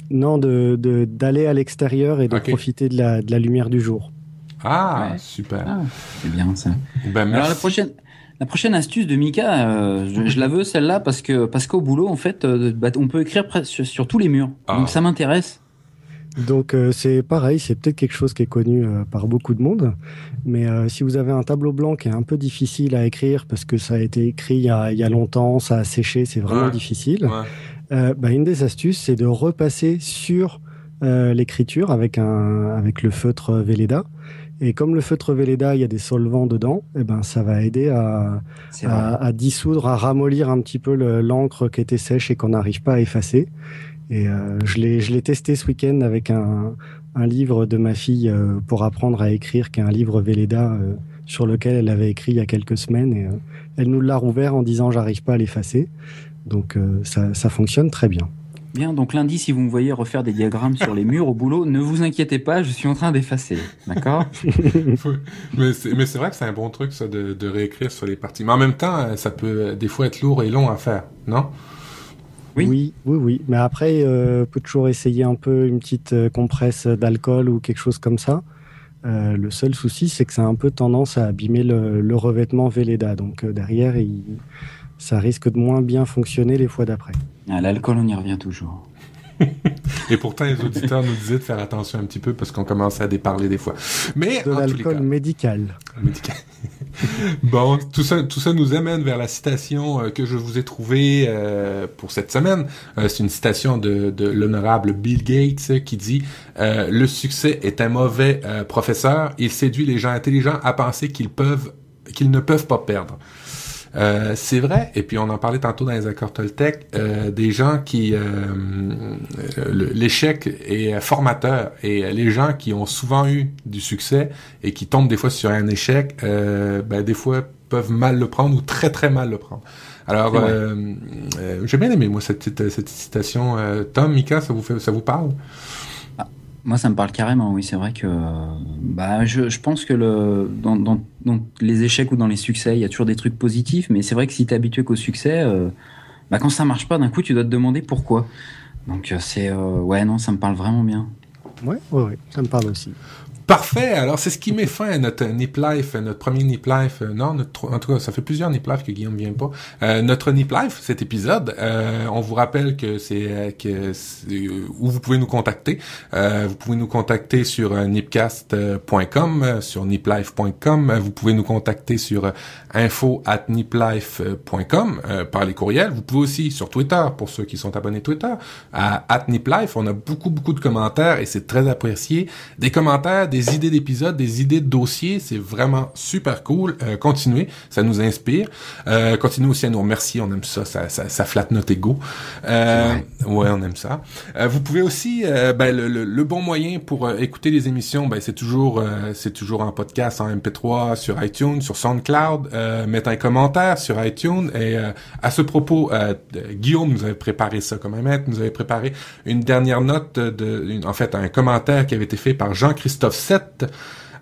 Non, d'aller de, d'aller à l'extérieur et de profiter de la, de la lumière du jour. Ah, super. Ah, c'est bien ça. Ben, Alors la prochaine, la prochaine astuce de Mika, euh, je, la veux celle-là parce que parce qu'au boulot en fait, euh, bah, on peut écrire sur, sur, tous les murs. Ah. Donc ça m'intéresse. Donc euh, c'est pareil, c'est peut-être quelque chose qui est connu par beaucoup de monde, mais si vous avez un tableau blanc qui est un peu difficile à écrire parce que ça a été écrit il y a, il y a longtemps, ça a séché, c'est vraiment difficile. Bah, une des astuces, c'est de repasser sur l'écriture avec un avec le feutre Velleda et comme le feutre Velleda, il y a des solvants dedans, eh ben ça va aider à, à, dissoudre, à ramollir un petit peu l'encre qui était sèche et qu'on n'arrive pas à effacer. Et euh, je l'ai testé ce week-end avec un, un livre de ma fille euh, pour apprendre à écrire, qui est un livre Velleda euh, sur lequel elle avait écrit il y a quelques semaines. Et elle nous l'a rouvert en disant j'arrive pas à l'effacer. Donc ça, ça fonctionne très bien. Bien, donc lundi, si vous me voyez refaire des diagrammes sur les murs au boulot, ne vous inquiétez pas, je suis en train d'effacer. D'accord? Mais c'est vrai que c'est un bon truc, ça, de, de, réécrire sur les parties. Mais en même temps, ça peut des fois être lourd et long à faire, non? Oui. oui, oui, oui. Mais après, euh, peut toujours essayer un peu une petite euh, compresse d'alcool ou quelque chose comme ça. Euh, le seul souci, c'est que ça a un peu tendance à abîmer le, le revêtement Velleda. Donc euh, derrière, il ça risque de moins bien fonctionner les fois d'après. Ah, l'alcool, on y revient toujours. Et pourtant, les auditeurs nous disaient de faire attention un petit peu parce qu'on commençait à déparler des fois. Mais de l'alcool médical. Médical. bon, tout ça, tout ça nous amène vers la citation euh, que je vous ai trouvée euh, pour cette semaine. Euh, c'est une citation de, de l'honorable Bill Gates qui dit Le succès est un mauvais professeur. Il séduit les gens intelligents à penser qu'ils peuvent, qu'ils ne peuvent pas perdre. Euh, c'est vrai, et puis on en parlait tantôt dans les accords Toltec, euh, des gens qui... Euh, l'échec est formateur, et les gens qui ont souvent eu du succès et qui tombent des fois sur un échec, ben, des fois peuvent mal le prendre ou très très mal le prendre. Alors, j'ai bien aimé moi cette, cette citation. Tom, Mika, ça vous fait, ça vous parle? Moi, ça me parle carrément, oui. C'est vrai que bah, je, je pense que le, dans, dans, les échecs ou dans les succès, il y a toujours des trucs positifs, mais c'est vrai que si tu es habitué qu'au succès, euh, bah, quand ça marche pas, d'un coup, tu dois te demander pourquoi. Donc, euh, c'est. Euh, ouais, non, ça me parle vraiment bien. Ouais, ouais, ouais, ça me parle aussi. Parfait. Alors, c'est ce qui met fin à notre Nip Life, notre premier Nip Life. Euh, non, notre, en tout cas, ça fait plusieurs Nip Life que Guillaume vient pas. Euh, notre Nip Life, cet épisode, euh, on vous rappelle que c'est que où vous pouvez nous contacter. vous pouvez nous contacter sur nipcast.com, sur niplife.com. Vous pouvez nous contacter sur info at niplife.com par les courriels. Vous pouvez aussi sur Twitter, pour ceux qui sont abonnés Twitter, à at niplife. On a beaucoup, beaucoup de commentaires et c'est très apprécié. Des commentaires, des des idées d'épisodes, des idées de dossiers. C'est vraiment super cool. Euh, continuez, ça nous inspire. Euh, continuez aussi à nous remercier. On aime ça, ça, ça, ça flatte notre ego. Euh, ouais, on aime ça. Euh, vous pouvez aussi, ben, le, le, bon moyen pour écouter les émissions, ben, c'est toujours, c'est toujours en podcast, en MP3, sur iTunes, sur SoundCloud. mettre un commentaire sur iTunes. Et à ce propos, Guillaume nous avait préparé ça comme un maître, nous avait préparé une dernière note de, en fait, un commentaire qui avait été fait par Jean-Christophe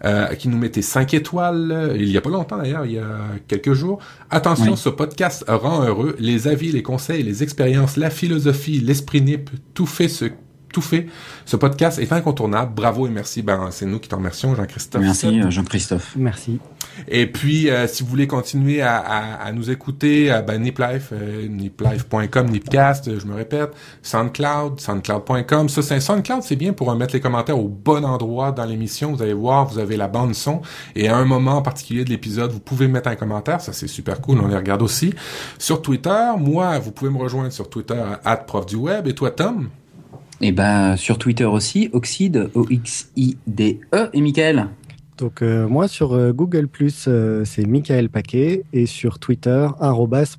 Euh, qui nous mettait 5 étoiles, il y a pas longtemps d'ailleurs, il y a quelques jours. Attention, ce podcast rend heureux. Les avis, les conseils, les expériences, la philosophie, l'esprit nip, tout fait ce tout fait. Ce podcast est incontournable. Bravo et merci. Ben, c'est nous qui t'en remercions, Jean-Christophe. Merci, euh, Jean-Christophe. Merci. Et puis, euh, si vous voulez continuer à, à, à nous écouter, euh, ben, Niplife, euh, niplife.com, Nipcast, je me répète, SoundCloud, SoundCloud.com. Ça, c'est SoundCloud, c'est bien pour mettre les commentaires au bon endroit dans l'émission. Vous allez voir, vous avez la bande son. Et à un moment particulier de l'épisode, vous pouvez mettre un commentaire. Ça, c'est super cool. On les regarde aussi. Sur Twitter, moi, vous pouvez me rejoindre sur Twitter, at prof du web. Et toi, Tom? Et ben sur Twitter aussi, Oxide, O-X-I-D-E. Et Michael Donc euh, moi sur euh, Google euh, c'est Michael Paquet et sur Twitter, arrobas.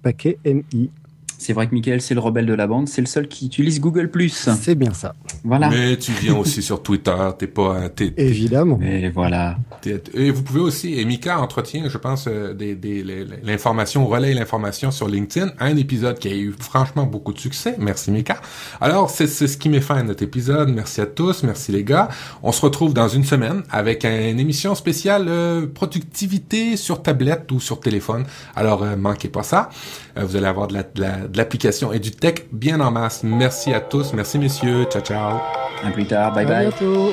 C'est vrai que Michael, c'est le rebelle de la bande, c'est le seul qui utilise Google+. C'est bien ça. Voilà. Mais tu viens aussi sur Twitter, t'es pas... T'es, Évidemment. Et voilà. Et vous pouvez aussi, et Mika entretient, je pense, euh, des, des, l'information, relaie l'information sur LinkedIn, un épisode qui a eu franchement beaucoup de succès. Merci Mika. Alors, c'est, c'est ce qui met fin à notre épisode. Merci à tous, merci les gars. On se retrouve dans une semaine avec une émission spéciale euh, productivité sur tablette ou sur téléphone. Alors, euh, manquez pas ça. Vous allez avoir de la, de la de l'application et du tech bien en masse. Merci à tous. Merci messieurs. Ciao, ciao. À plus tard. Bye bye. À bientôt.